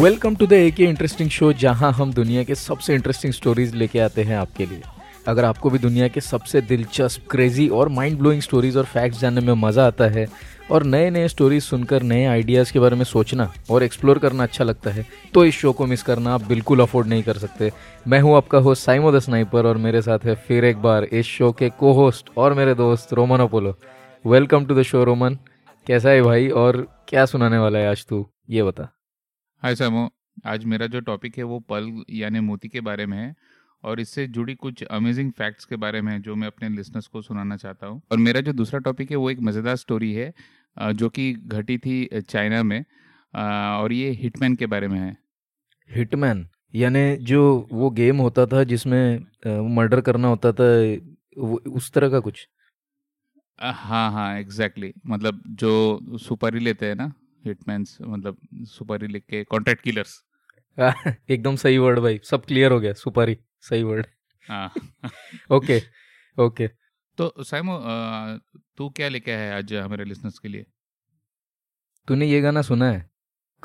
Welcome to the एक interesting show जहाँ हम दुनिया के सबसे इंटरेस्टिंग स्टोरीज लेके आते हैं आपके लिए। अगर आपको भी दुनिया के सबसे दिलचस्प क्रेजी और माइंड ब्लोइंग स्टोरीज और फैक्ट्स जानने में मज़ा आता है और नए नए स्टोरीज सुनकर नए आइडियाज़ के बारे में सोचना और एक्सप्लोर करना अच्छा लगता है तो इस शो को मिस करना आप बिल्कुल अफोर्ड नहीं कर सकते। मैं हूँ आपका होस्ट साइमो द स्नाइपर और मेरे साथ है फिर एक बार इस शो के को होस्ट और मेरे दोस्त Roman Apollo. Welcome to the show Roman. कैसा है भाई और क्या सुनाने वाला है आज तू? ये बता। हाय सामो आज मेरा जो टॉपिक है वो पल यानी मोती के बारे में है और इससे जुड़ी कुछ अमेजिंग फैक्ट्स के बारे में है जो मैं अपने लिसनर्स को सुनाना चाहता हूँ। और मेरा जो दूसरा टॉपिक है वो एक मज़ेदार स्टोरी है जो कि घटी थी चाइना में और ये हिटमैन के बारे में है। हिटमैन? यानी जो वो गेम होता था जिसमें मर्डर करना होता था वो उस तरह का कुछ? हाँ हाँ एग्जैक्टली exactly. मतलब जो सुपारी लेते हैं ना हिटमैन्स मतलब सुपारी लिख के कॉन्ट्रैक्ट किलर्स एकदम सही वर्ड भाई सब क्लियर हो गया सुपारी सही वर्ड हाँ। ओके ओके तो साइमो तू क्या लेके आया आज हमारे लिसनर्स के लिए? तूने ये गाना सुना है?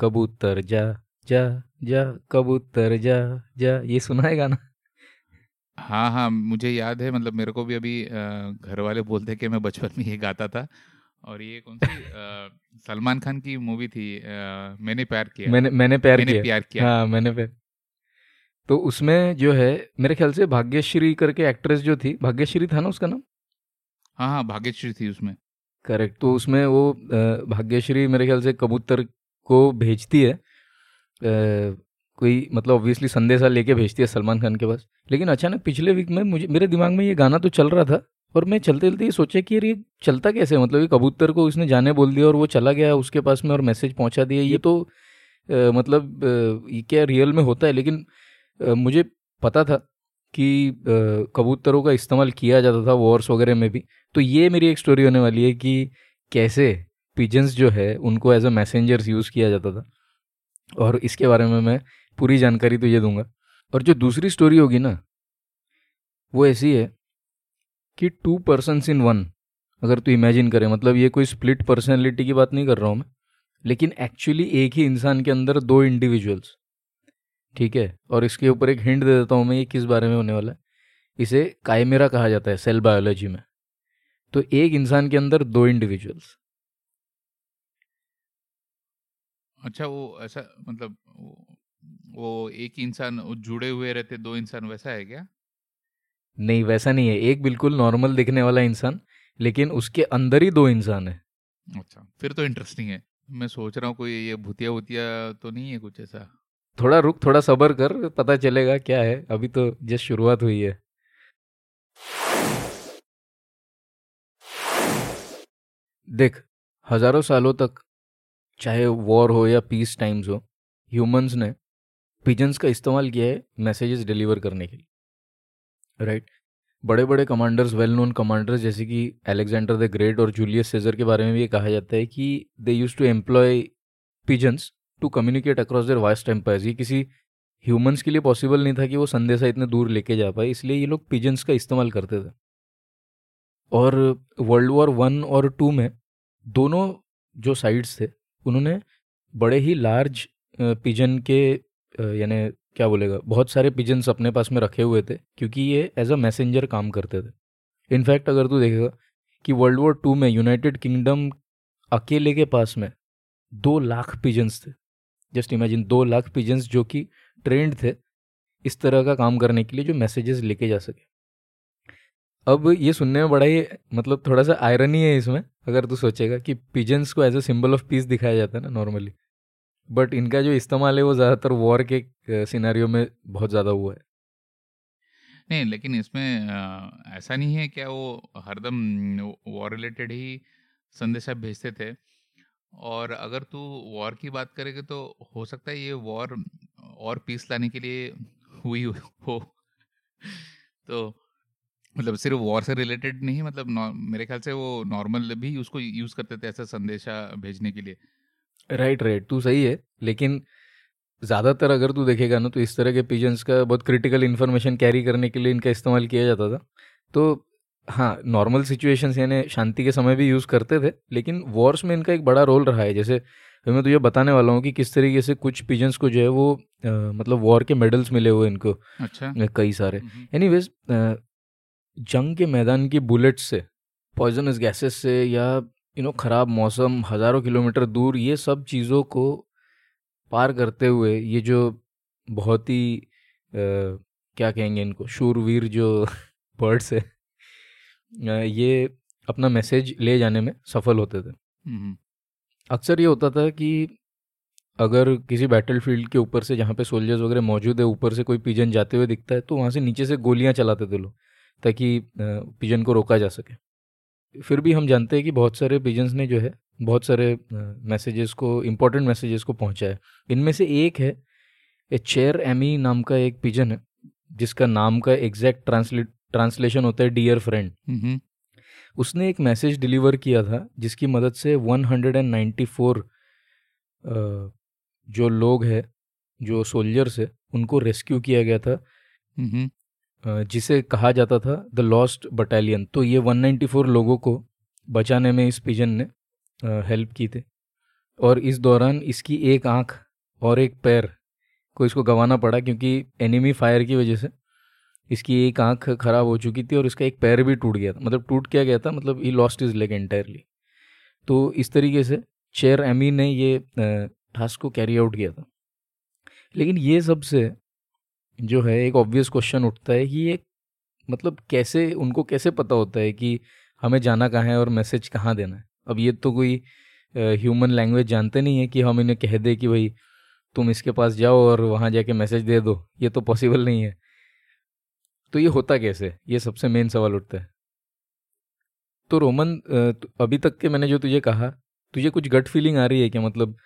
कबूतर जा जा जा कबूतर जा जा ये सुना है गाना? हाँ हाँ मुझे याद है मतलब मेरे को भी अभी घर वाले बोलते कि मैं बचपन में ये गाता था। और ये कौन सी सलमान खान की मूवी थी आ, मैंने प्यार किया। मैंने मैंने प्यार मैंने किया। प्यार किया। हाँ मैंने प्यार। तो उसमें जो है मेरे ख्याल से भाग्यश्री करके एक्ट्रेस जो थी भाग्यश्री था ना उसका नाम? हाँ हाँ भाग्यश्री थी उसमें। करेक्ट तो उसमें वो भाग्यश्री मेरे ख्याल से कबूतर को भेजती है। आ, कोई मतलब ऑब्वियसली संदेशा लेके भेजती है सलमान खान के पास। लेकिन अचानक पिछले वीक में मुझे मेरे दिमाग में ये गाना तो चल रहा था। और मैं चलते चलते ये सोचा कि यार ये चलता कैसे मतलब ये कबूतर को उसने जाने बोल दिया और वो चला गया उसके पास में और मैसेज पहुँचा दिया। ये तो आ, मतलब आ, ये क्या रियल में होता है? लेकिन आ, मुझे पता था कि कबूतरों का इस्तेमाल किया जाता था वॉर्स वगैरह में भी। तो ये मेरी एक स्टोरी होने वाली है कि कैसे पिजन्स जो है उनको एज अ मैसेंजर्स यूज़ किया जाता था। और इसके बारे में मैं पूरी जानकारी तो ये दूँगा। और जो दूसरी स्टोरी होगी ना वो ऐसी है कि टू पर्सन इन वन अगर तू इमेजिन करे मतलब ये कोई स्प्लिट पर्सनैलिटी की बात नहीं कर रहा हूँ मैं, लेकिन एक्चुअली एक ही इंसान के अंदर दो इंडिविजुअल्स ठीक है? और इसके ऊपर एक हिंट दे देता हूँ मैं ये किस बारे में होने वाला है। इसे कायमेरा कहा जाता है सेल बायोलॉजी में। तो एक इंसान के अंदर दो इंडिविजुअल्स अच्छा वो ऐसा मतलब वो एक इंसान जुड़े हुए रहते, दो इंसान, वैसा है क्या? नहीं वैसा नहीं है। एक बिल्कुल नॉर्मल दिखने वाला इंसान लेकिन उसके अंदर ही दो इंसान है। अच्छा फिर तो इंटरेस्टिंग है। मैं सोच रहा हूँ कोई ये भूतिया वूतिया तो नहीं है कुछ ऐसा? थोड़ा रुक थोड़ा सबर कर पता चलेगा क्या है। अभी तो जस्ट शुरुआत हुई है। देख हज़ारों सालों तक चाहे वॉर हो या पीस टाइम्स हो ह्यूमंस ने पिजन्स का इस्तेमाल किया है मैसेजेस डिलीवर करने के लिए। राइट बड़े बड़े कमांडर्स वेल नोन कमांडर्स जैसे कि अलेक्जेंडर द ग्रेट और जूलियस सेजर के बारे में भी ये कहा जाता है कि they use to employ pigeons to communicate across their vast empires ये किसी ह्यूमंस के लिए पॉसिबल नहीं था कि वो संदेशा इतने दूर लेके जा पाए, इसलिए ये लोग पिजन्स का इस्तेमाल करते थे। और वर्ल्ड वॉर वन और टू में दोनों जो साइड्स थे, उन्होंने बड़े ही लार्ज पिजन के यानी क्या बोलेगा? बहुत सारे पिजन्स अपने पास में रखे हुए थे, क्योंकि ये एज अ मैसेंजर काम करते थे। इनफैक्ट अगर तू देखेगा कि वर्ल्ड वॉर टू में यूनाइटेड किंगडम अकेले के पास में दो लाख पिजन्स थे। जस्ट इमेजिन दो लाख पिजन्स जो कि ट्रेंड थे इस तरह का काम करने के लिए जो मैसेजेस लेके जा सके। अब ये सुनने में बड़ा ही मतलब थोड़ा सा आयरनी है इसमें, अगर तू सोचेगा कि पिजन्स को as a symbol of peace दिखाया जाता है ना नॉर्मली बट इनका जो इस्तेमाल है वो ज़्यादातर वॉर के सिनारियों में बहुत ज़्यादा हुआ है। नहीं, लेकिन इसमें ऐसा नहीं है क्या वो हरदम वॉर रिलेटेड ही संदेशा भेजते थे? और अगर तू वॉर की बात करेगा तो हो सकता है ये वॉर और पीस लाने के लिए हुई हो तो मतलब सिर्फ़ वॉर से रिलेटेड नहीं मतलब मेरे ख्याल से वो नॉर्मल भी उसको यूज़ करते थे ऐसा संदेशा भेजने के लिए। राइट राइट तू सही है लेकिन ज़्यादातर अगर तू देखेगा ना तो इस तरह के पिजन्स का बहुत क्रिटिकल इन्फॉर्मेशन कैरी करने के लिए इनका इस्तेमाल किया जाता था। तो हाँ नॉर्मल सिचुएशंस यानी शांति के समय भी यूज़ करते थे लेकिन वॉर्स में इनका एक बड़ा रोल रहा है। जैसे तो मैं तुझे बताने वाला हूँ कि किस तरीके से कुछ पिजन्स को जो है वो आ, मतलब वॉर के मेडल्स मिले हुए इनको। अच्छा। कई सारे। एनी एनीवेज जंग के मैदान की बुलेट्स से पॉइजनस गैसेस से या यू नो ख़राब मौसम हज़ारों किलोमीटर दूर ये सब चीज़ों को पार करते हुए ये जो बहुत ही क्या कहेंगे इनको शूरवीर जो बर्ड्स है ये अपना मैसेज ले जाने में सफल होते थे। हम्म, अक्सर ये होता था कि अगर किसी बैटल फ़ील्ड के ऊपर से जहाँ पे सोल्जर्स वगैरह मौजूद है ऊपर से कोई पिजन जाते हुए दिखता है तो वहाँ से नीचे से गोलियाँ चलाते थे लोग ताकि पिजन को रोका जा सके। फिर भी हम जानते हैं कि बहुत सारे पिजन्स ने जो है बहुत सारे मैसेजेस को इम्पोर्टेंट मैसेजेस को पहुँचा है। इनमें से एक है ए चेयर एमी नाम का एक पिजन है जिसका नाम का एग्जैक्ट ट्रांसलेट ट्रांसलेशन होता है डियर फ्रेंड उसने एक मैसेज डिलीवर किया था जिसकी मदद से 194 अ, जो लोग हैं जो सोल्जर्स है उनको रेस्क्यू किया गया था। जिसे कहा जाता था, द लॉस्ट बटालियन तो ये 194 लोगों को बचाने में इस पिजन ने हेल्प की थी। और इस दौरान इसकी एक आँख और एक पैर को इसको गंवाना पड़ा क्योंकि एनिमी फायर की वजह से इसकी एक आँख खराब हो चुकी थी और इसका एक पैर भी टूट गया था। मतलब टूट क्या गया था? मतलब ही लॉस्ट इज़ लेग एंटायरली तो इस तरीके से चेयर एमी ने ये टास्क को कैरी आउट किया था। लेकिन ये सबसे जो है, एक ऑब्वियस क्वेश्चन उठता है कि ये मतलब कैसे, उनको कैसे पता होता है कि हमें जाना कहाँ है और मैसेज कहाँ देना है? अब ये तो कोई ह्यूमन लैंग्वेज जानते नहीं है कि हम इन्हें कह दे कि भाई, तुम इसके पास जाओ और वहाँ जाके मैसेज दे दो। ये तो पॉसिबल नहीं है। तो ये होता कैसे? ये सबसे मेन सवाल उठता है। तो रोमन अभी तक के मैंने जो तुझे कहा, तुझे कुछ गट फीलिंग आ रही है क्या? मतलब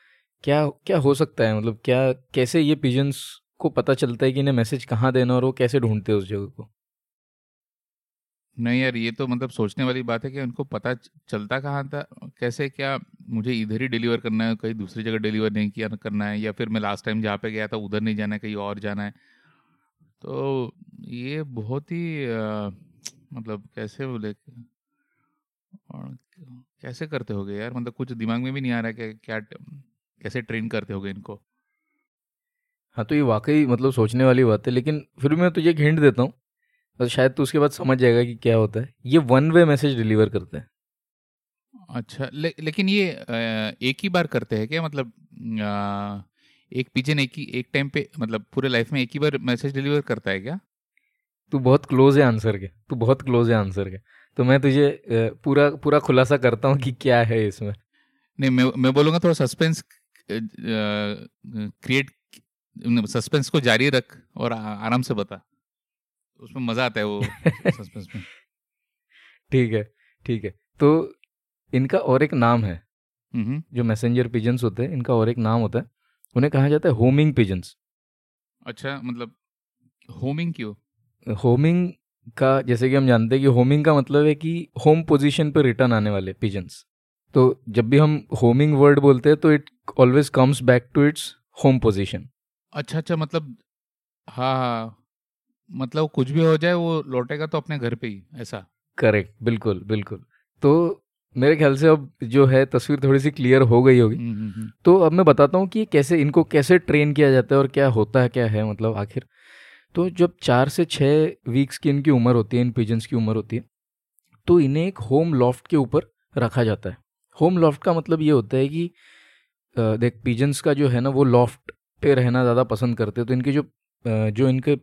क्या क्या हो सकता है? मतलब क्या, कैसे ये पिजन्स को पता चलता है कि इन्हें मैसेज कहाँ देना और वो कैसे ढूंढते हैं उस जगह को? नहीं यार ये तो मतलब सोचने वाली बात है कि उनको पता चलता कहाँ था कैसे क्या मुझे इधर ही डिलीवर करना है कहीं दूसरी जगह डिलीवर नहीं किया करना है या फिर मैं लास्ट टाइम जहाँ पे गया था उधर नहीं जाना है कहीं और जाना है। तो ये बहुत ही अ, मतलब कैसे बोले कैसे करते होगे यार? मतलब कुछ दिमाग में भी नहीं आ रहा है कि क्या कैसे ट्रेन करते होगे इनको? हाँ तो ये वाकई मतलब सोचने वाली बात है लेकिन फिर भी मैं तुझे एक हिंट देता हूँ। और शायद तू उसके बाद समझ जाएगा कि क्या होता है। ये वन वे मैसेज डिलीवर करते हैं। अच्छा ले, लेकिन ये एक ही बार करते हैं क्या? मतलब अ, एक पिजन एक ही एक टाइम पे मतलब पूरे लाइफ में एक ही बार मैसेज डिलीवर करता है क्या? तू बहुत क्लोज है आंसर के। तू बहुत क्लोज है आंसर के। तो मैं तुझे पूरा पूरा खुलासा करता हूँ कि क्या है इसमें। नहीं मैं मैं बोलूँगा थोड़ा सस्पेंस क्रिएट सस्पेंस को जारी रख और आराम से बता। उसमें मज़ा आता है वो सस्पेंस में। ठीक है ठीक है। तो इनका और एक नाम है हम्म जो मैसेंजर पिजन्स होते हैं इनका और एक नाम होता है। उन्हें कहा जाता है होमिंग पिजन्स अच्छा मतलब होमिंग क्यों? होमिंग का जैसे कि हम जानते हैं कि होमिंग का मतलब है कि होम पोजीशन पर रिटर्न आने वाले पिजन्स तो जब भी हम होमिंग वर्ड बोलते हैं तो it always comes back to its home position अच्छा अच्छा मतलब हाँ हाँ मतलब कुछ भी हो जाए वो लौटेगा तो अपने घर पे ही ऐसा। करेक्ट बिल्कुल बिल्कुल। तो मेरे ख्याल से अब जो है तस्वीर थोड़ी सी क्लियर हो गई होगी। हम्म, हम्म, हम्म। तो अब मैं बताता हूँ कि कैसे इनको कैसे ट्रेन किया जाता है और क्या होता है क्या है मतलब आखिर। तो जब चार से छः वीक्स की इनकी उम्र होती है इन पिजन्स की उम्र होती है तो इन्हें एक होम लॉफ्ट के ऊपर रखा जाता है। होम लॉफ्ट का मतलब ये होता है कि अ, देख पिजन्स का जो है ना वो लॉफ्ट पे रहना ज़्यादा पसंद करते हैं तो इनके जो जो इनके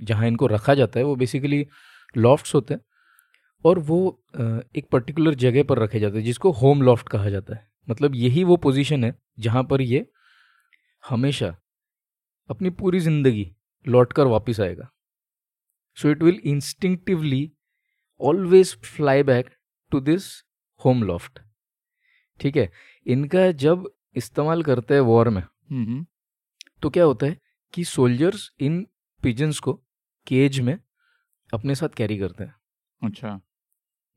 जहाँ इनको रखा जाता है, वो बेसिकली लॉफ्ट्स होते हैं और वो एक पर्टिकुलर जगह पर रखे जाते हैं, जिसको होम लॉफ्ट कहा जाता है। मतलब यही वो पोजीशन है, जहाँ पर ये हमेशा अपनी पूरी ज़िंदगी लौट कर वापिस आएगा। So it will instinctively always fly back to this home loft ठीक है? इनका जब इस्तेमाल करते हैं वॉर में। तो क्या होता है कि सोल्जर्स इन पिजन्स को केज में अपने साथ कैरी करते हैं। अच्छा।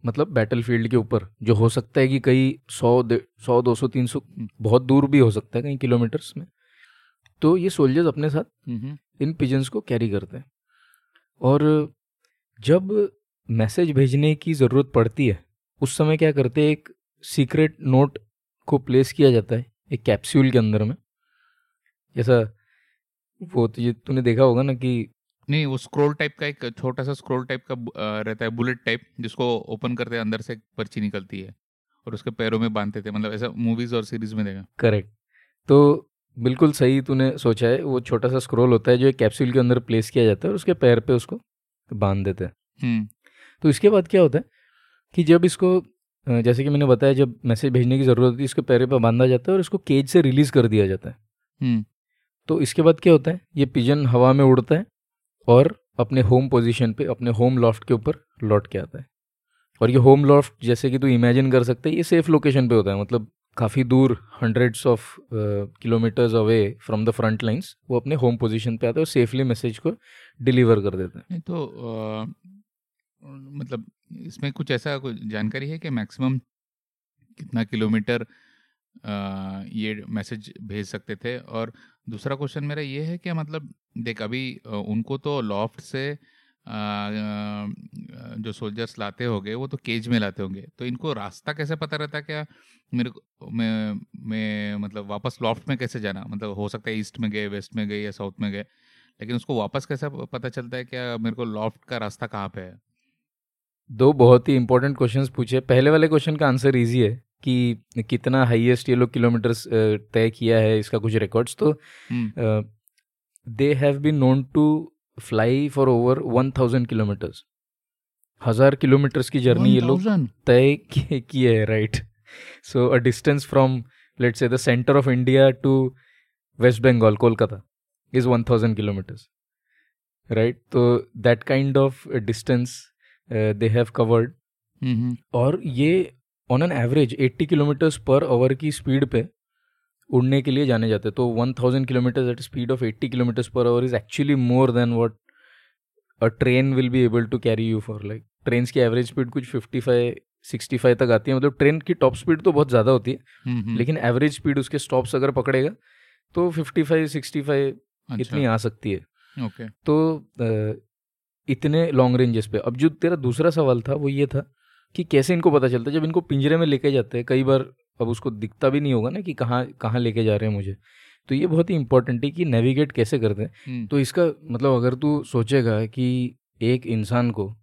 मतलब बैटल फ़ील्ड के ऊपर जो हो सकता है कि कई सौ सौ दो सौ तीन सौ बहुत दूर भी हो सकता है कई किलोमीटर्स में। तो ये सोल्जर्स अपने साथ हम्म, हम्म। इन पिजन्स को कैरी करते हैं। और जब मैसेज भेजने की ज़रूरत पड़ती है उस समय क्या करते हैं एक सीक्रेट नोट को प्लेस किया जाता है एक कैप्सूल के अंदर में। जैसा वो तो ये तूने देखा होगा ना कि नहीं वो स्क्रोल टाइप का एक छोटा सा स्क्रोल टाइप का रहता है बुलेट टाइप जिसको ओपन करते हैं अंदर से एक पर्ची निकलती है और उसके पैरों में बांधते थे मतलब ऐसा मूवीज़ और सीरीज़ में देखा। करेक्ट तो बिल्कुल सही तूने सोचा है वो छोटा सा स्क्रोल होता है जो एक कैप्सूल के अंदर प्लेस किया जाता है और उसके पैर पे उसको बाँध देते हैं। हम्म। तो इसके बाद क्या होता है कि जब इसको जैसे कि मैंने बताया जब मैसेज भेजने की ज़रूरत होती है इसके पैर पर बांधा जाता है और इसको केज से रिलीज़ कर दिया जाता है। हम्म। तो इसके बाद क्या होता है? ये पिजन हवा में उड़ता है और अपने होम पोजीशन पे अपने होम लॉफ्ट के ऊपर लौट के आता है। और ये होम लॉफ्ट जैसे कि तू इमेजिन कर सकते है ये सेफ़ लोकेशन पे होता है। मतलब काफ़ी दूर hundreds of kilometres away from the front lines वो अपने होम पोजीशन पे आता है और सेफली मैसेज को डिलीवर कर देता है। तो अ, मतलब इसमें कुछ ऐसा कुछ जानकारी है कि मैक्सिमम कितना किलोमीटर ये मैसेज भेज सकते थे? और दूसरा क्वेश्चन मेरा ये है कि मतलब देख अभी उनको तो लॉफ्ट से जो सोल्जर्स लाते होंगे, वो तो केज में लाते होंगे। तो इनको रास्ता कैसे पता रहता है क्या? मेरे को, मैं मैं मतलब वापस लॉफ्ट में कैसे जाना? मतलब हो सकता है ईस्ट में गए, वेस्ट में गए या साउथ में गए, लेकिन उसको वापस कैसे पता चलता है क्या मेरे को लॉफ्ट का रास्ता कहाँ पे है? दो बहुत ही इंपॉर्टेंट क्वेश्चंस पूछे। पहले वाले क्वेश्चन का आंसर इजी है। कि कितना हाईएस्ट ये लोग किलोमीटर्स तय किया है इसका कुछ रिकॉर्ड्स तो they have been known to fly for over one thousand kilometres हज़ार किलोमीटर्स की जर्नी ये लोग तय की की है right so a distance from let say the centre of India to West Bengal Kolkata is one thousand kilometres right तो that kind of distance they have covered और ये on an average 80 kilometres per hour की speed पे उड़ने के लिए जाने जाते हैं। तो 1000 kilometres at speed of 80 kilometres per hour is actually more than what a train will be able to carry you for like train की एवरेज स्पीड कुछ 55 65 तक आती है। मतलब ट्रेन की टॉप स्पीड तो बहुत ज़्यादा होती है हम्म लेकिन एवरेज स्पीड उसके स्टॉप्स अगर पकड़ेगा तो 55 65 अच्छा। इतनी आ सकती है। ओके। okay. तो इतने लॉन्ग रेंजेस पे। अब जो तेरा दूसरा सवाल था वो ये था कि कैसे इनको पता चलता है? जब इनको पिंजरे में लेके जाते हैं कई बार अब उसको दिखता भी नहीं होगा ना कि कहाँ कहाँ लेके जा रहे हैं मुझे। तो ये बहुत ही इंपॉर्टेंट है कि नेविगेट कैसे करते हैं। हम्म। तो इसका मतलब अगर तू सोचेगा कि एक इंसान को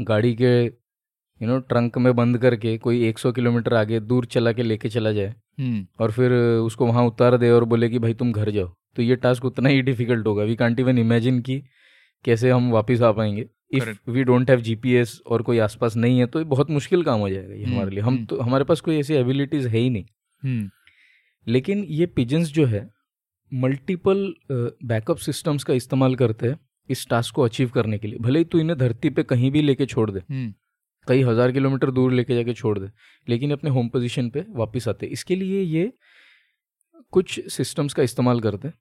गाड़ी के यू नो ट्रंक में बंद करके कोई 100 किलोमीटर आगे दूर चला के लेके चला जाए हम्म। और फिर उसको वहाँ उतार दे और बोले कि भाई तुम घर जाओ। तो ये टास्क उतना ही डिफ़िकल्ट होगा। वी कांट इवन इमेजिन कि कैसे हम वापस आ पाएँगे। If we don't have GPS और कोई आसपास नहीं है तो ये बहुत मुश्किल काम हो जाएगा ये हम्म, हमारे लिए। हम हम्म। तो हमारे पास कोई ऐसी एबिलिटीज है ही नहीं। हम्म। लेकिन ये पिजन्स जो है मल्टीपल बैकअप सिस्टम्स का इस्तेमाल करते हैं इस टास्क को अचीव करने के लिए। भले ही तू इन्हें धरती पे कहीं भी लेके छोड़ दे। कई हज़ार किलोमीटर दूर लेके जाके छोड़ दे लेकिन अपने होम पोजीशन पे वापस आते इसके लिए ये कुछ सिस्टम्स का इस्तेमाल करते हैं।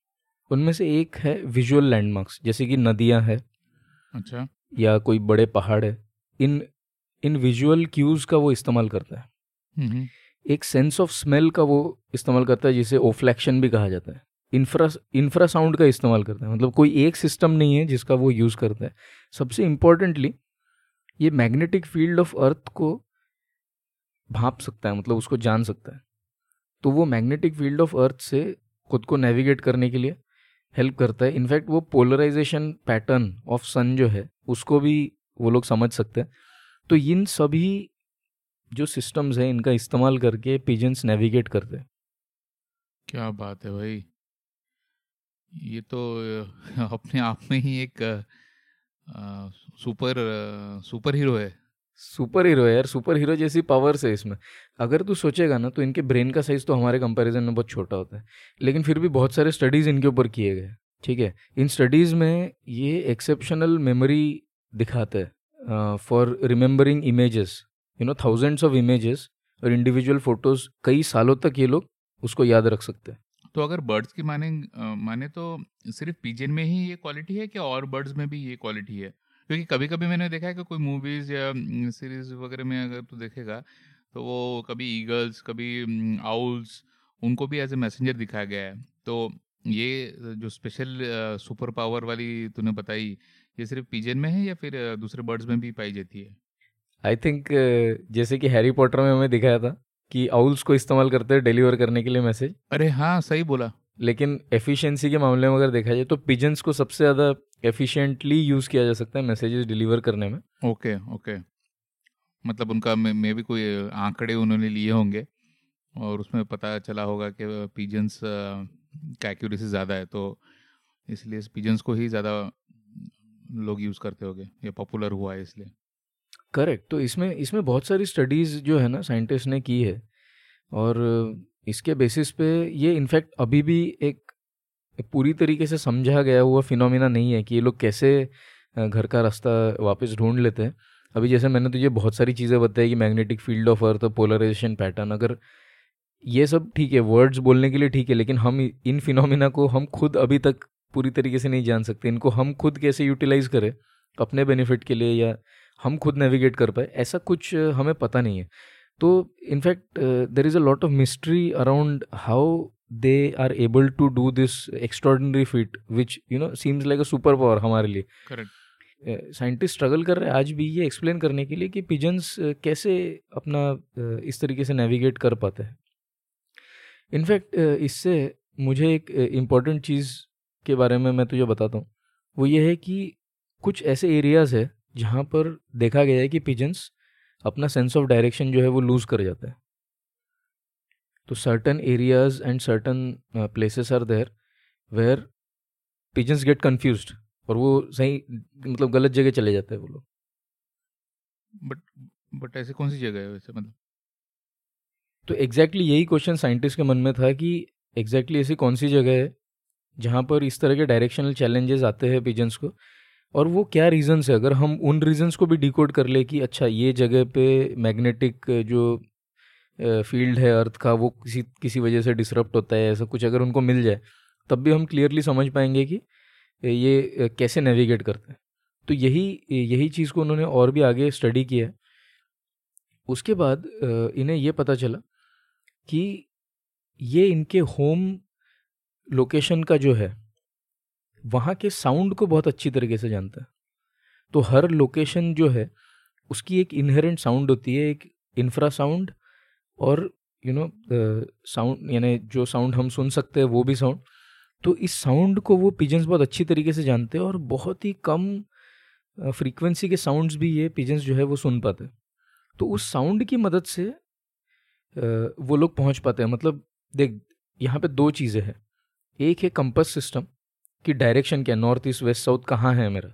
उनमें से एक है विजुअल लैंडमार्क्स जैसे कि नदियाँ है। अच्छा। या कोई बड़े पहाड़ है इन इन विजुअल क्यूज का वो इस्तेमाल करता है। एक सेंस ऑफ़ स्मेल का वो इस्तेमाल करता है जिसे ओफ्लैक्शन भी कहा जाता है। इंफ्रा इंफ्रासाउंड का इस्तेमाल करता है। मतलब कोई एक सिस्टम नहीं है जिसका वो यूज़ करता है। सबसे इम्पोर्टेंटली ये मैग्नेटिक फ़ील्ड ऑफ़ अर्थ को भाप सकता है मतलब उसको जान सकता है। तो वो मैग्नेटिक फ़ील्ड ऑफ़ अर्थ से खुद को नेविगेट करने के लिए हेल्प करता है। इनफैक्ट वो पोलराइजेशन पैटर्न ऑफ़ सन जो है उसको भी वो लोग समझ सकते हैं। तो इन सभी जो सिस्टम्स हैं इनका इस्तेमाल करके पिजन्स नेविगेट करते हैं। क्या बात है भाई। ये तो अपने आप में ही एक अ, सुपर सुपर हीरो है। सुपर हीरो है यार सुपर हीरो जैसी पावर्स है इसमें। अगर तू सोचेगा ना तो इनके ब्रेन का साइज़ तो हमारे कंपैरिजन में बहुत छोटा होता है। लेकिन फिर भी बहुत सारे स्टडीज़ इनके ऊपर किए गए ठीक है। इन स्टडीज़ में ये एक्सेप्शनल मेमोरी दिखाता है for remembering images you know thousands of images और इंडिविजुअल फ़ोटोज़ कई सालों तक ये लोग उसको याद रख सकते हैं। तो अगर बर्ड्स की माने माने तो सिर्फ़ पिजन में ही ये क्वालिटी है कि और बर्ड्स में भी ये क्वालिटी है? क्योंकि कभी कभी मैंने देखा है कि कोई मूवीज़ या सीरीज़ वगैरह में अगर तू देखेगा तो वो कभी ईगल्स कभी आउल्स उनको भी एज ए मैसेंजर दिखाया गया है। तो ये जो स्पेशल सुपर पावर वाली तूने बताई ये सिर्फ़ पिजन में है या फिर दूसरे बर्ड्स में भी पाई जाती है? आई थिंक जैसे कि हैरी पॉटर में हमें दिखाया था कि आउल्स को इस्तेमाल करते हैं डिलीवर करने के लिए मैसेज अरे हाँ सही बोला। लेकिन एफिशिएंसी के मामले में अगर देखा जाए तो पिजन्स को सबसे ज़्यादा एफिशिएंटली यूज़ किया जा सकता है मैसेजेस डिलीवर करने में। Okay okay. मतलब उनका मे भी कोई आंकड़े उन्होंने लिए होंगे और उसमें पता चला होगा कि पिजन्स का एक्यूरेसी ज़्यादा है तो इसलिए पिजन्स को ही ज़्यादा लोग यूज़ करते होंगे, या पॉपुलर हुआ है इसलिए। करेक्ट तो इसमें इसमें बहुत सारी स्टडीज़ जो है ना साइंटिस्ट ने की है, और इसके बेसिस पे ये इनफैक्ट अभी भी एक पूरी तरीके से समझा गया हुआ फिनोमिना नहीं है कि ये लोग कैसे घर का रास्ता वापस ढूंढ लेते हैं। अभी जैसे मैंने तुझे बहुत सारी चीज़ें बताई कि magnetic field of earth polarisation pattern अगर ये सब ठीक है वर्ड्स बोलने के लिए ठीक है लेकिन हम इन फिनोमिना को हम खुद अभी तक पूरी तरीके से नहीं जान सकते। इनको हम खुद कैसे यूटिलाइज करें? अपने बेनिफिट के लिए या हम खुद नेविगेट कर पाए? ऐसा कुछ हमें पता नहीं है। तो in fact there is a lot of mystery around how they are able to do this extraordinary feat which you know seems like a super power हमारे लिए। करेक्ट साइंटिस्ट स्ट्रगल कर रहे हैं आज भी ये एक्सप्लेन करने के लिए कि पिजन्स कैसे अपना इस तरीके से नेविगेट कर पाते हैं। इनफैक्ट इससे मुझे एक इंपॉर्टेंट चीज़ के बारे में मैं तुझे बताता हूँ। वो ये है कि कुछ ऐसे एरियाज़ है जहाँ पर देखा गया है कि पिजन्स अपना सेंस ऑफ़ डायरेक्शन जो है वो लूज़ कर जाता है। तो certain areas and certain places are there where pigeons get confuse और वो सही मतलब गलत जगह चले जाते हैं वो लोग। बट बट ऐसे कौन सी जगह है वैसे मतलब? तो एग्जैक्टली exactly यही क्वेश्चन साइंटिस्ट के मन में था कि एग्जैक्टली exactly ऐसी कौन सी जगह है जहाँ पर इस तरह के डायरेक्शनल चैलेंजेस आते हैं पिजन्स को? और वो क्या रीज़न्स है? अगर हम उन रीज़न्स को भी डिकोड कर ले कि अच्छा ये जगह पे मैग्नेटिक जो फ़ील्ड है अर्थ का, वो किसी किसी वजह से डिसरप्ट होता है, ऐसा कुछ अगर उनको मिल जाए, तब भी हम क्लियरली समझ पाएँगे कि ये कैसे नेविगेट करते हैं। तो यही यही चीज़ को उन्होंने और भी आगे स्टडी किया। उसके बाद इन्हें ये पता चला कि ये इनके होम लोकेशन का जो है, वहाँ के साउंड को बहुत अच्छी तरीके से जानता है। तो हर लोकेशन जो है, उसकी एक इनहेरेंट साउंड होती है, एक इंफ्रा साउंड और यू नो साउंड यानी जो साउंड हम सुन सकते हैं, वो भी साउंड तो इस साउंड को वो पिजन्स बहुत अच्छी तरीके से जानते हैं और बहुत ही कम फ्रीक्वेंसी के साउंड्स भी ये पिजन्स जो है, वो सुन पाते तो उस साउंड की मदद से वो लोग पहुँच पाते हैं। मतलब देख, यहाँ पे दो चीज़ें हैं। एक है कंपस सिस्टम, कि डायरेक्शन क्या, नॉर्थ ईस्ट, वेस्ट, साउथ कहाँ है मेरा?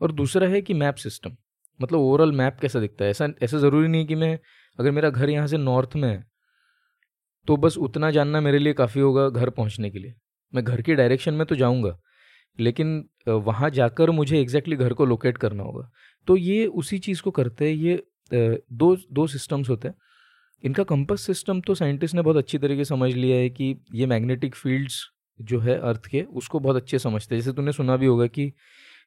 और दूसरा है कि मैप सिस्टम। मतलब ओवरऑल मैप कैसा दिखता है? ऐसा ऐसा ज़रूरी नहीं कि मैं, अगर मेरा घर यहाँ से नॉर्थ में है तो बस उतना जानना मेरे लिए काफ़ी होगा घर पहुँचने के लिए। मैं घर की डायरेक्शन में तो जाऊँगा, लेकिन वहाँ जाकर मुझे एग्जैक्टली घर को लोकेट करना होगा। तो ये उसी चीज़ को करते हैं। ये दो दो सिस्टम्स होते हैं। इनका कंपस सिस्टम तो साइंटिस्ट ने बहुत अच्छी तरीके समझ लिया है कि ये मैग्नेटिक फील्ड्स जो है अर्थ के, उसको बहुत अच्छे समझते हैं। जैसे तूने सुना भी होगा कि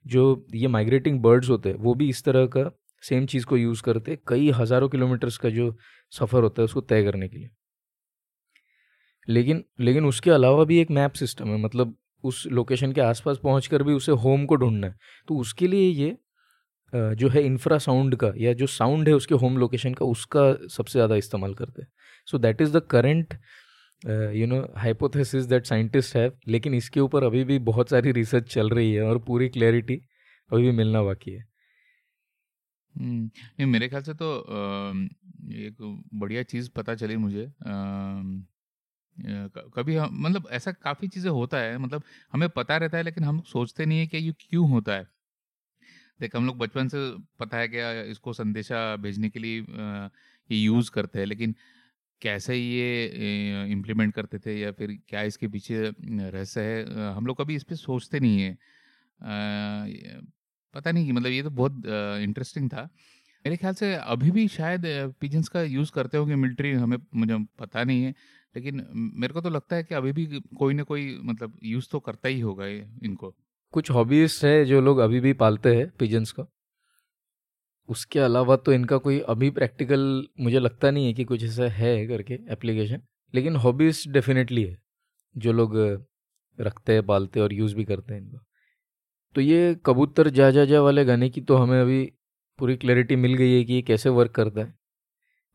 जो ये माइग्रेटिंग बर्ड्स होते हैं, वो भी इस तरह का सेम चीज़ को यूज़ करते कई हज़ारों किलोमीटर्स का जो सफ़र होता है उसको तय करने के लिए। लेकिन लेकिन उसके अलावा भी एक मैप सिस्टम है मतलब उस लोकेशन के आसपास पहुंचकर भी उसे होम को ढूंढना है। तो उसके लिए ये जो है इंफ्रा साउंड का या जो साउंड है उसके होम लोकेशन का उसका सबसे ज़्यादा इस्तेमाल करते हैं। So that is the current you know hypothesis that scientist है लेकिन इसके ऊपर अभी भी बहुत सारी रिसर्च चल रही है और पूरी क्लैरिटी अभी भी मिलना बाकी है। हम्म, नहीं मेरे ख्याल से तो एक बढ़िया चीज़ पता चली मुझे कभी हम मतलब ऐसा काफ़ी चीज़ें होता है मतलब हमें पता रहता है लेकिन हम सोचते नहीं है कि ये क्यों होता है। देख, हम लोग बचपन से पता है क्या इसको संदेशा भेजने के लिए ये यूज़ करते हैं, लेकिन कैसे ये इम्प्लीमेंट करते थे या फिर क्या इसके पीछे रहस्य है हम लोग कभी इस पर सोचते नहीं है। पता नहीं कि मतलब ये तो बहुत इंटरेस्टिंग था। मेरे ख्याल से अभी भी शायद पिजन्स का यूज़ करते होंगे मिलिट्री हमें, मुझे पता नहीं है, लेकिन, मेरे को तो लगता है कि अभी भी कोई ना कोई मतलब यूज़ तो करता ही होगा इनको। कुछ हॉबीज है जो लोग अभी भी पालते हैं पिजन्स को। उसके अलावा तो इनका कोई अभी प्रैक्टिकल मुझे लगता नहीं है कि कुछ ऐसा है करके एप्लीकेशन लेकिन हॉबीज डेफिनेटली है, जो लोग रखते हैं, पालते हैं और यूज़ भी करते हैं इनको। तो ये कबूतर जा जा जा वाले गाने की तो हमें अभी पूरी क्लैरिटी मिल गई है कि ये कैसे वर्क करता है।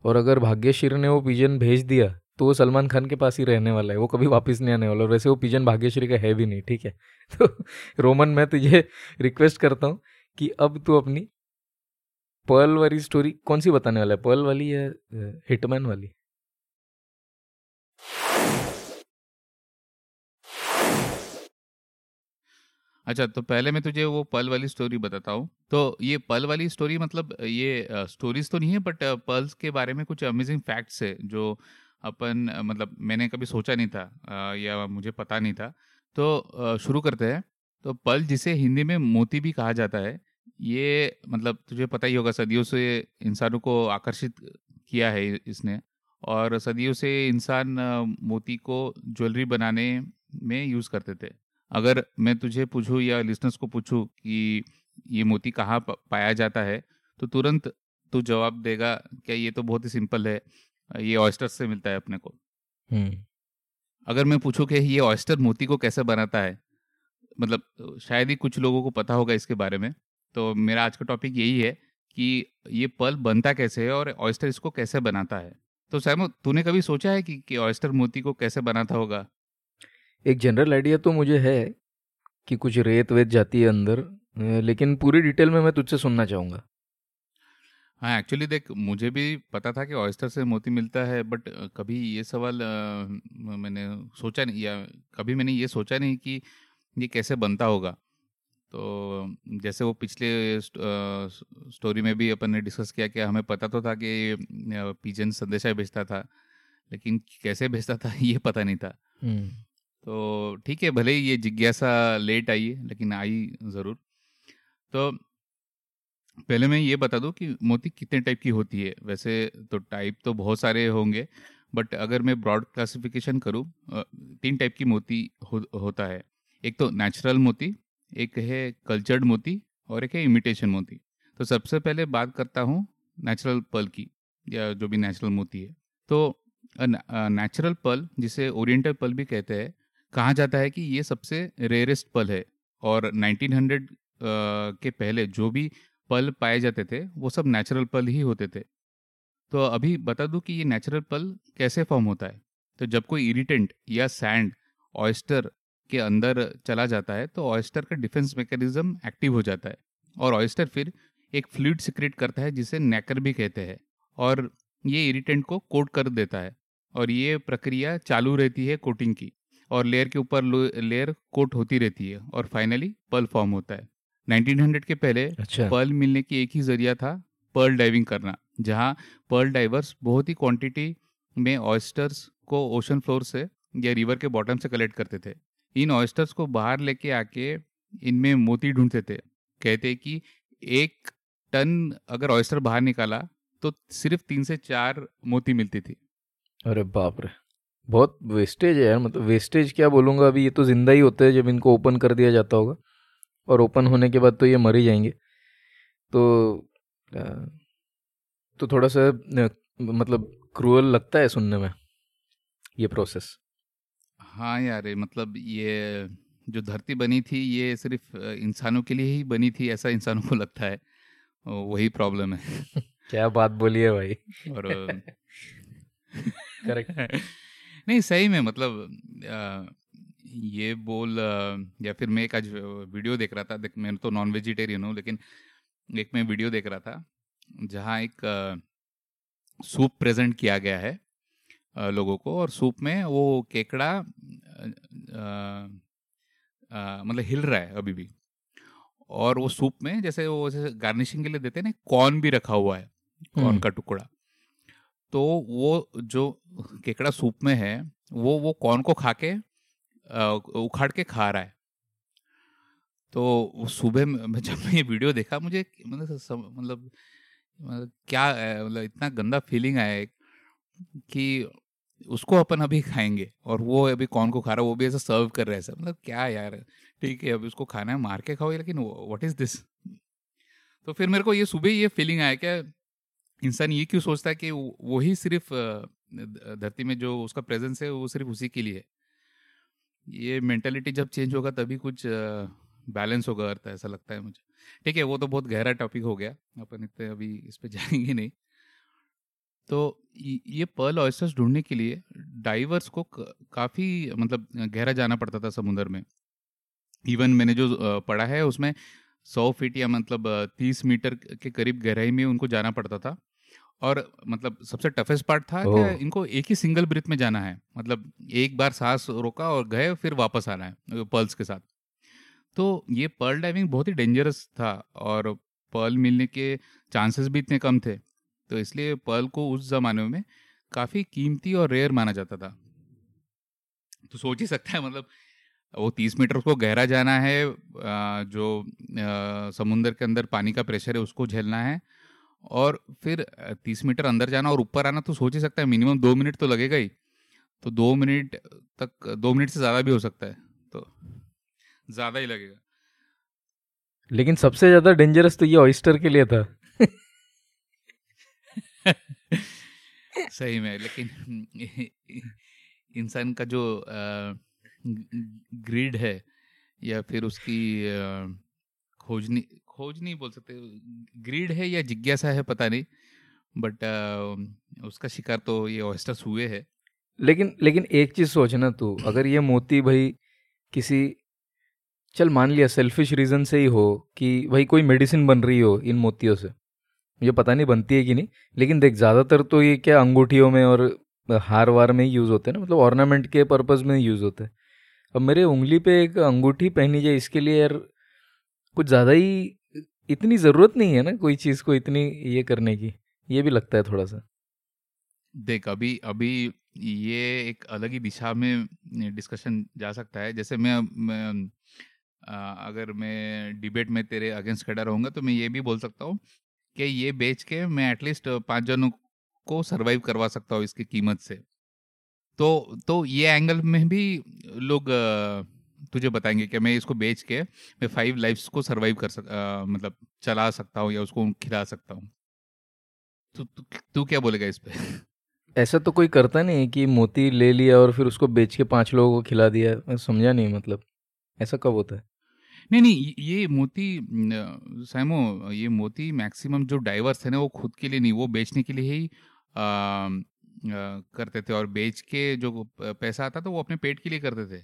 और अगर भाग्यशीर ने वो पिजन भेज दिया तो वो सलमान खान के पास ही रहने वाला है, वो कभी वापस नहीं आने वाला और वैसे वो पिजन भाग्यश्री का है भी नहीं, ठीक है? तो रोमन, मैं तुझे रिक्वेस्ट करता हूँ कि अब तू अपनी पर्ल वाली स्टोरी कौन सी बताने वाला है? पर्ल वाली या हिटमैन वाली? अच्छा तो पहले मैं तुझे वो पल वाली स्टोरी बताता हूँ। तो ये पल वाली स्टोरी मतलब ये स्टोरीज तो नहीं है बट पल्स के बारे में कुछ अमेजिंग फैक्ट्स है, जो अपन मतलब मैंने कभी सोचा नहीं था या मुझे पता नहीं था। तो शुरू करते हैं। तो पल जिसे हिंदी में मोती भी कहा जाता है, ये मतलब तुझे पता ही होगा, सदियों से इंसानों को आकर्षित किया है इसने। और सदियों से इंसान मोती को ज्वेलरी बनाने में यूज़ करते थे। अगर मैं तुझे पूछूँ या लिसनर्स को पूछूँ कि ये मोती कहाँ पाया जाता है तो तुरंत तू जवाब देगा, क्या ये तो बहुत ही सिंपल है। ये ऑयस्टर से मिलता है अपने को। हम्म। अगर मैं पूछूँ कि ये ऑयस्टर मोती को कैसे बनाता है मतलब शायद ही कुछ लोगों को पता होगा इसके बारे में तो मेरा आज का टॉपिक यही है कि ये पल बनता कैसे है और ऑयस्टर इसको कैसे बनाता है। तो सैमो तूने कभी सोचा है कि, कि ऑयस्टर मोती को कैसे बनाता होगा? एक जनरल आइडिया तो मुझे है कि कुछ रेत वेत जाती है अंदर लेकिन पूरी डिटेल में मैं तुझसे सुनना चाहूँगा। हाँ एक्चुअली देख मुझे भी पता था कि ऑयस्टर से मोती मिलता है बट कभी ये सवाल आ, मैंने सोचा नहीं या कभी मैंने ये सोचा नहीं कि ये कैसे बनता होगा। तो जैसे वो पिछले स्टोरी में भी अपन ने डिस्कस किया कि हमें पता तो था कि पिजन संदेशा भेजता था लेकिन कैसे भेजता था ये पता नहीं था। तो ठीक है भले ही ये जिज्ञासा लेट आई है लेकिन आई ज़रूर। तो पहले मैं ये बता दूँ कि मोती कितने टाइप की होती है? वैसे तो टाइप तो बहुत सारे होंगे बट अगर मैं ब्रॉड क्लासिफिकेशन करूँ तीन टाइप की मोती हो, होता है। एक तो नेचुरल मोती एक है कल्चर्ड मोती और एक है इमिटेशन मोती। तो सबसे पहले बात करता हूँ नेचुरल पर्ल की या जो भी नेचुरल मोती है। तो नेचुरल पर्ल जिसे ओरिएंटल पर्ल भी कहते हैं कहा जाता है कि ये सबसे रेयरेस्ट पल है। और 1900 के पहले जो भी पल पाए जाते थे, वो सब नेचुरल पल ही होते थे। तो अभी बता दूँ कि ये नेचुरल पल कैसे फॉर्म होता है? तो जब कोई इरिटेंट या सैंड ऑयस्टर के अंदर चला जाता है तो ऑयस्टर का डिफेंस मैकेनिज्म एक्टिव हो जाता है। और ऑयस्टर फिर एक फ्लूड सिक्रेट करता है, जिसे नेकर भी कहते हैं। और ये इरिटेंट को कोट कर देता है। और ये प्रक्रिया चालू रहती है कोटिंग की। और लेयर के ऊपर लेयर कोट होती रहती है। और फाइनली पल फॉर्म होता है। 1900 के पहले अच्छा। पर्ल मिलने की एक ही ज़रिया था पर्ल डाइविंग करना जहाँ पर्ल डाइवर्स बहुत ही क्वांटिटी में ऑयस्टर्स को ओशन फ्लोर से या रिवर के बॉटम से कलेक्ट करते थे। इन ऑयस्टर्स को बाहर लेके आके इनमें मोती ढूंढते थे। कहते कि एक टन अगर ऑयस्टर बाहर निकाला तो सिर्फ़ तीन से चार मोती मिलती थी। अरे बाप रे बहुत वेस्टेज है यार मतलब वेस्टेज क्या बोलूँगा अभी ये तो ज़िंदा ही होते हैं जब इनको ओपन कर दिया जाता होगा। और ओपन होने के बाद तो ये मर ही जाएँगे। तो तो थोड़ा सा मतलब क्रूअल लगता है सुनने में ये प्रोसेस? हाँ यार मतलब ये जो धरती बनी थी ये सिर्फ़ इंसानों के लिए ही बनी थी ऐसा इंसानों को लगता है। वही प्रॉब्लम है। क्या बात बोली है भाई। और करेक्ट नहीं सही में मतलब आ, ये बोल या फिर मैं एक आज वीडियो देख रहा था। देख मैं तो नॉन वेजिटेरियन हूँ लेकिन एक मैं वीडियो देख रहा था जहाँ एक सूप प्रेजेंट किया गया है लोगों को। और सूप में वो केकड़ा मतलब हिल रहा है अभी भी। और वो सूप में जैसे वो जैसे गार्निशिंग के लिए देते हैं ना कॉर्न भी रखा हुआ है कॉर्न हम्म। का टुकड़ा। तो वो जो केकड़ा सूप में है वो वो कॉर्न को खा के उखाड़ के खा रहा है। तो सुबह में जब मैं ये वीडियो देखा, मुझे मतलब मतलब क्या मतलब इतना गंदा फीलिंग आया कि उसको अपन अभी खाएँगे और वो अभी कौन को खा रहा है, वो भी ऐसा सर्व कर रहे हैं मतलब क्या यार, ठीक है, अभी उसको खाना है, मार के खाओ, लेकिन व्हाट इज़ दिस तो फिर मेरे को ये सुबह ये फीलिंग आया क्या, इंसान ये क्यों सोचता है कि वही सिर्फ़ धरती में जो उसका प्रेजेंस है, वो सिर्फ़ उसी के लिए ये मेंटेलिटी जब चेंज होगा तभी कुछ बैलेंस होगा अर्थ, ऐसा लगता है मुझे। ठीक है, वो तो बहुत गहरा टॉपिक हो गया, अपन इतने अभी इस पर जाएँगे नहीं। तो ये पर्ल ऑयस्टर्स ढूँढने के लिए डाइवर्स को काफ़ी मतलब गहरा जाना पड़ता था समुद्र में। इवन मैंने जो पढ़ा है उसमें सौ फीट या मतलब तीस मीटर के करीब गहराई में उनको जाना पड़ता था। और मतलब सबसे टफेस्ट पार्ट था कि इनको एक ही सिंगल ब्रिथ में जाना है। मतलब एक बार सांस रोका और गए फिर वापस आना है पर्ल्स के साथ। तो ये पर्ल डाइविंग बहुत ही डेंजरस था और पर्ल मिलने के चांसेस भी इतने कम थे। तो इसलिए पर्ल को उस ज़माने में काफ़ी कीमती और रेयर माना जाता था। तो सोच ही सकता है मतलब वो तीस मीटर उसको गहरा जाना है जो समुंदर के अंदर पानी का प्रेशर है उसको झेलना है। और फिर तीस मीटर अंदर जाना और ऊपर आना तो सोच ही सकता है मिनिमम दो मिनट तो लगेगा ही। तो दो मिनट तक दो मिनट से ज़्यादा भी हो सकता है तो ज़्यादा ही लगेगा। लेकिन सबसे ज़्यादा डेंजरस तो ये ऑयस्टर के लिए था। सही में लेकिन इंसान का जो ग्रीड है या फिर उसकी खोज नहीं खोज नहीं बोल सकते। ग्रीड है या जिज्ञासा है, पता नहीं। बट उसका शिकार तो ये ऑयस्टर्स हुए है। लेकिन लेकिन एक चीज़ सोचना तू। अगर ये मोती भाई किसी, चल मान लिया सेल्फिश रीजन से ही हो कि भाई कोई मेडिसिन बन रही हो इन मोतियों से। मुझे पता नहीं बनती है कि नहीं। लेकिन देख, ज़्यादातर तो ये क्या अंगूठियों में और हार वार में ही यूज़ होते हैं ना? मतलब ऑर्नामेंट के पर्पज़ में यूज़ होते हैं। अब मेरे उंगली पे एक अंगूठी पहनी जाए, इसके लिए यार कुछ ज़्यादा ही इतनी ज़रूरत नहीं है ना कोई चीज़ को इतनी ये करने की ये भी लगता है थोड़ा सा देख अभी अभी ये एक अलग ही दिशा में डिस्कशन जा सकता है। जैसे मैं, मैं अगर मैं डिबेट में तेरे अगेंस्ट खड़ा रहूँगा तो मैं ये भी बोल सकता हूँ कि ये बेच के मैं एटलीस्ट पाँच जनों को सरवाइव करवा सकता हूँ इसकी कीमत से। तो तो ये एंगल में भी लोग तुझे बताएँगे कि मैं इसको बेच के मैं फाइव लाइफ्स को सरवाइव कर सक आ, मतलब चला सकता हूँ या उसको खिला सकता हूँ। तो तू क्या बोलेगा इस पे? ऐसा तो कोई करता नहीं कि मोती ले लिया और फिर उसको बेच के पाँच लोगों को खिला दिया समझा नहीं मतलब। ऐसा कब होता है? नहीं नहीं ये मोती सैमो ये मोती मैक्सिमम जो डाइवर्स है ना वो खुद के लिए नहीं वो बेचने के लिए ही आ, आ, करते थे और बेच के जो पैसा आता था वो अपने पेट के लिए करते थे।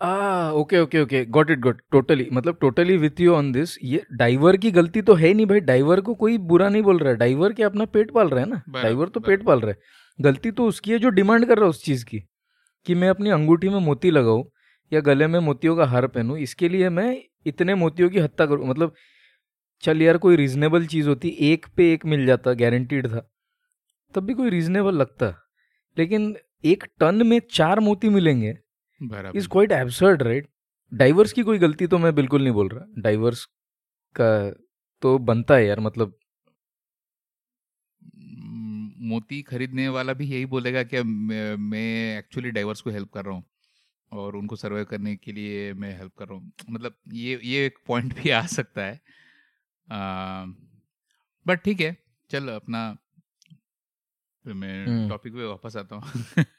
आ okay okay okay got it got totally मतलब totally with you on this ये डाइवर की गलती तो है नहीं भाई। डाइवर को कोई बुरा नहीं बोल रहा है। डाइवर के अपना पेट पाल रहा है ना? डाइवर तो पेट पाल रहा है। गलती तो उसकी है जो डिमांड कर रहा है उस चीज़ की। कि मैं अपनी अंगूठी में मोती लगाऊँ या गले में मोतियों का हार पहनूं इसके लिए मैं इतने मोतियों की हत्या करूँ। मतलब चल यार कोई रीजनेबल चीज़ होती एक पे एक मिल जाता गारंटीड था। तब भी कोई रीजनेबल लगता। लेकिन एक टन में चार मोती मिलेंगे is quite absurd right divers की कोई गलती तो मैं बिल्कुल नहीं बोल रहा। डाइवर्स का तो बनता है यार मतलब। मोती खरीदने वाला भी यही बोलेगा कि मैं एक्चुअली डाइवर्स को हेल्प कर रहा हूँ और उनको सर्वाइव करने के लिए मैं हेल्प कर रहा हूँ। मतलब ये ये एक पॉइंट भी आ सकता है। बट ठीक है चल अपना मैं टॉपिक हम्म। पे वापस आता हूँ।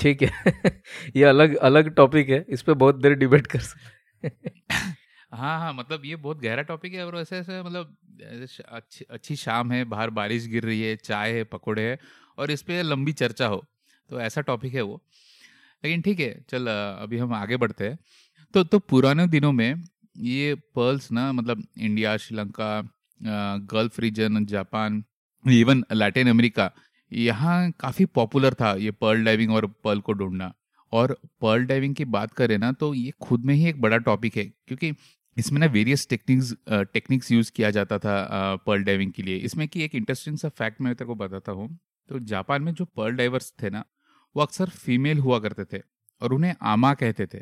ठीक है। ये अलग अलग टॉपिक है, इस पे बहुत देर डिबेट कर सकते हाँ। हाँ मतलब ये बहुत गहरा टॉपिक है और ऐसे ऐसे मतलब अच्छी अच्छी शाम है, बाहर बारिश गिर रही है, चाय है, पकौड़े है और इस पे लंबी चर्चा हो तो ऐसा टॉपिक है वो। लेकिन ठीक है, चल अभी हम आगे बढ़ते हैं। तो तो पुराने दिनों में ये पर्ल्स ना मतलब India Sri Lanka gulf region Japan even Latin America यहाँ काफ़ी पॉपुलर था ये पर्ल डाइविंग और पर्ल को ढूंढना। और पर्ल डाइविंग की बात करें ना तो ये खुद में ही एक बड़ा टॉपिक है क्योंकि इसमें ना वेरियस टेक्निक्स टेक्निक्स यूज़ किया जाता था पर्ल डाइविंग के लिए। इसमें कि एक इंटरेस्टिंग सा फैक्ट मैं तेरे को बताता हूँ। तो जापान में जो पर्ल डाइवर्स थे ना वो अक्सर फीमेल हुआ करते थे और उन्हें आमा कहते थे।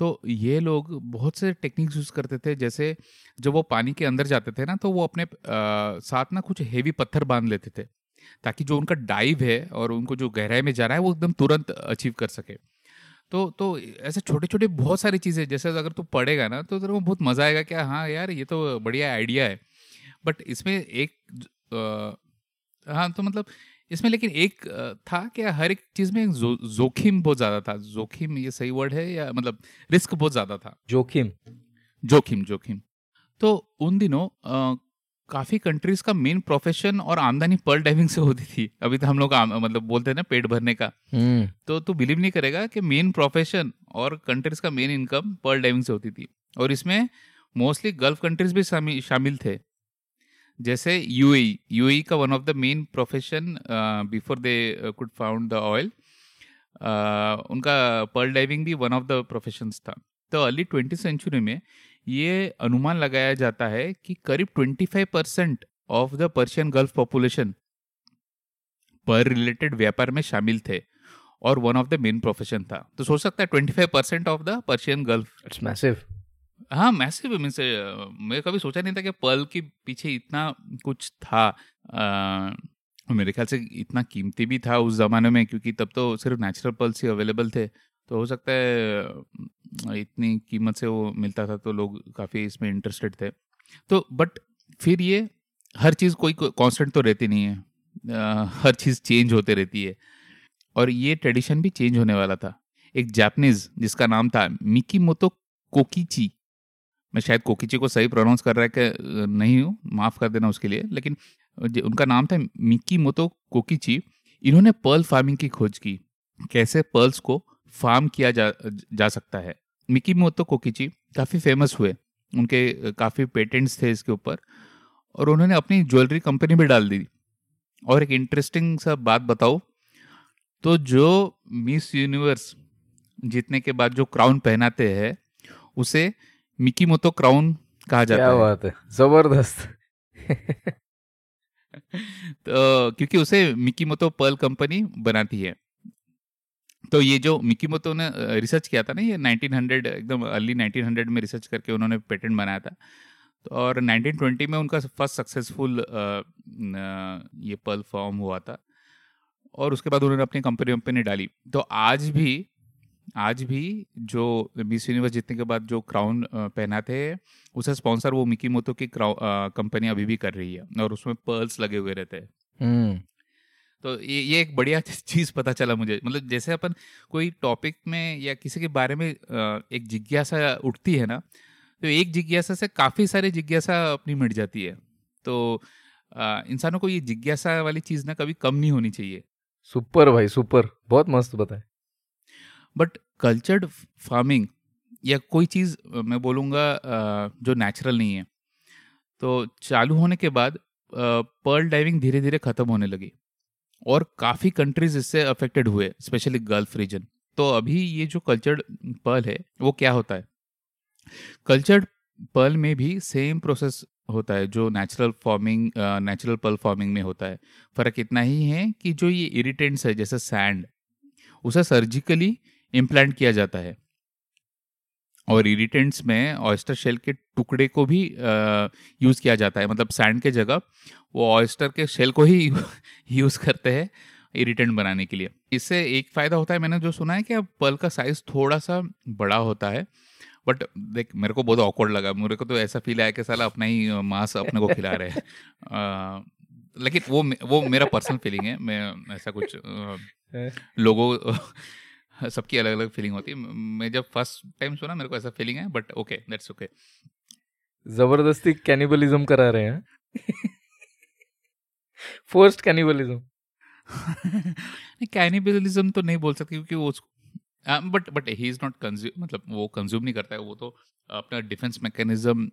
तो ये लोग बहुत से टेक्निक्स यूज़ करते थे जैसे जब वो पानी के अंदर जाते थे ना तो वो अपने आ, साथ ना कुछ हेवी पत्थर बाँध लेते थे। ताकि जो उनका डाइव है और उनको जो गहराई में जाना है वो एकदम तुरंत अचीव कर सके। तो तो ऐसे छोटे छोटे बहुत सारी चीज़ें जैसे अगर तू पढ़ेगा ना तो तेरे को बहुत मज़ा आएगा कि हाँ यार ये तो बढ़िया आइडिया है। बट इसमें एक आ, हाँ तो मतलब इसमें लेकिन एक था कि हर एक चीज़ में जो, जोखिम बहुत ज़्यादा था। जोखिम ये सही वर्ड है या मतलब रिस्क बहुत ज़्यादा था? जोखिम। जोखिम जोखिम। तो उन दिनों काफ़ी कंट्रीज़ का मेन प्रोफेशन और आमदनी पर्ल डाइविंग से होती थी। अभी तो हम लोग मतलब बोलते हैं ना पेट भरने का। हम्म। तो तू बिलीव नहीं करेगा कि मेन प्रोफेशन और कंट्रीज़ का मेन इनकम पर्ल डाइविंग से होती थी। और इसमें मोस्टली गल्फ कंट्रीज़ भी शामिल थे। जैसे यूएई यूएई का one of the main profession before they could found the oil उनका पर्ल डाइविंग भी वन ऑफ़ द प्रोफेशन था। तो अर्ली ट्वेंटी सेंचुरी में ये अनुमान लगाया जाता है कि करीब 25 percent of the Persian gulf population पर रिलेटेड व्यापार में शामिल थे और one of the main profession था। तो सोच सकता है 25 percent of the Persian gulf it's massive हाँ मैसिव मीन्स मैं कभी सोचा नहीं था कि पर्ल के पीछे इतना कुछ था। आ, मेरे ख्याल से इतना कीमती भी था उस ज़माने में क्योंकि तब तो सिर्फ़ नेचुरल पर्ल्स ही अवेलेबल थे। तो हो सकता है इतनी कीमत से वो मिलता था तो लोग काफ़ी इसमें इंटरेस्टेड थे। तो बट फिर ये हर चीज़ कोई कांस्टेंट तो रहती नहीं है। आ, हर चीज़ चेंज होते रहती है। और ये ट्रेडिशन भी चेंज होने वाला था। एक जापनीज जिसका नाम था मिकी मोतो कोकीची मैं शायद कोकीची को सही प्रोनाउंस कर रहा है कि नहीं हूँ माफ़ कर देना उसके लिए लेकिन उनका नाम था मिकी मोतो कोकीची इन्होंने पर्ल फ़ार्मिंग की खोज की। कैसे पर्ल्स को फार्म किया जा जा सकता है। मिकी मोतो कोकिची काफ़ी फ़ेमस हुए। उनके काफ़ी पेटेंट्स थे इसके ऊपर। और उन्होंने अपनी ज्वेलरी कंपनी भी डाल दी। और एक इंटरेस्टिंग सा बात बताओ तो जो मिस यूनिवर्स जीतने के बाद जो क्राउन पहनाते हैं उसे मिकी मोतो क्राउन कहा जाता क्या है। बात है ज़बरदस्त। तो क्योंकि उसे मिकी मोतो पर्ल कंपनी बनाती है। तो ये जो मिकी मोतो ने रिसर्च किया था ना ये 1900 एकदम अर्ली 1900 में रिसर्च करके उन्होंने पेटेंट बनाया था। तो और 1920 में उनका फ़र्स्ट सक्सेसफुल ये पर्ल फॉर्म हुआ था। और उसके बाद उन्होंने अपनी कंपनी वंपनी डाली। तो आज भी आज भी जो मिस यूनिवर्स जीतने के बाद जो क्राउन पहनाते हैं, उसे स्पॉन्सर वो मिकी मोतो की कंपनी अभी भी कर रही है और उसमें पर्ल्स लगे हुए रहते हैं। हम्म। तो ये ये एक बढ़िया चीज़ पता चला मुझे। मतलब जैसे अपन कोई टॉपिक में या किसी के बारे में एक जिज्ञासा उठती है ना तो एक जिज्ञासा से काफ़ी सारी जिज्ञासा अपनी मिट जाती है। तो इंसानों को ये जिज्ञासा वाली चीज़ ना कभी कम नहीं होनी चाहिए। सुपर भाई सुपर। बहुत मस्त बताए बट कल्चर्ड फ़ार्मिंग या कोई चीज़ मैं बोलूँगा जो नेचुरल नहीं है। तो चालू होने के बाद पर्ल डाइविंग धीरे धीरे ख़त्म होने लगी। और काफ़ी कंट्रीज़ इससे अफेक्टेड हुए स्पेशली गल्फ रीजन तो अभी ये जो कल्चर्ड पर्ल है, वो क्या होता है? कल्चर्ड पर्ल में भी सेम प्रोसेस होता है, जो natural forming natural pearl forming में होता है। फ़र्क इतना ही है कि जो ये इरिटेंट्स है, जैसे सैंड उसे सर्जिकली इम्प्लांट किया जाता है। और इरिटेंट्स में ऑयस्टर शेल के टुकड़े को भी यूज़ किया जाता है। मतलब सैंड के जगह वो ऑयस्टर के शेल को ही यूज़ करते हैं इरिटेंट बनाने के लिए। इससे एक फ़ायदा होता है मैंने जो सुना है कि अब पल का साइज़ थोड़ा सा बड़ा होता है बट देख मेरे को बहुत ऑकवर्ड लगा। मेरे को तो ऐसा फील आया कि साला अपना ही मांस अपने को खिला रहे हैं। लेकिन वो वो मेरा पर्सनल फीलिंग है। मैं ऐसा कुछ लोगों सबकी अलग अलग फीलिंग होती है। मैं जब फ़र्स्ट टाइम सुना मेरे को ऐसा फीलिंग है बट ओके दैट्स ओके ज़बरदस्ती कैनिबलिज्म करा रहे हैं। फोर्स्ड कैनिबलिज्म कैनिबलिज्म तो नहीं बोल सकते क्योंकि वो but but he is not consume मतलब वो कंज्यूम नहीं करता है वो तो अपना डिफेंस मैकेनिज्म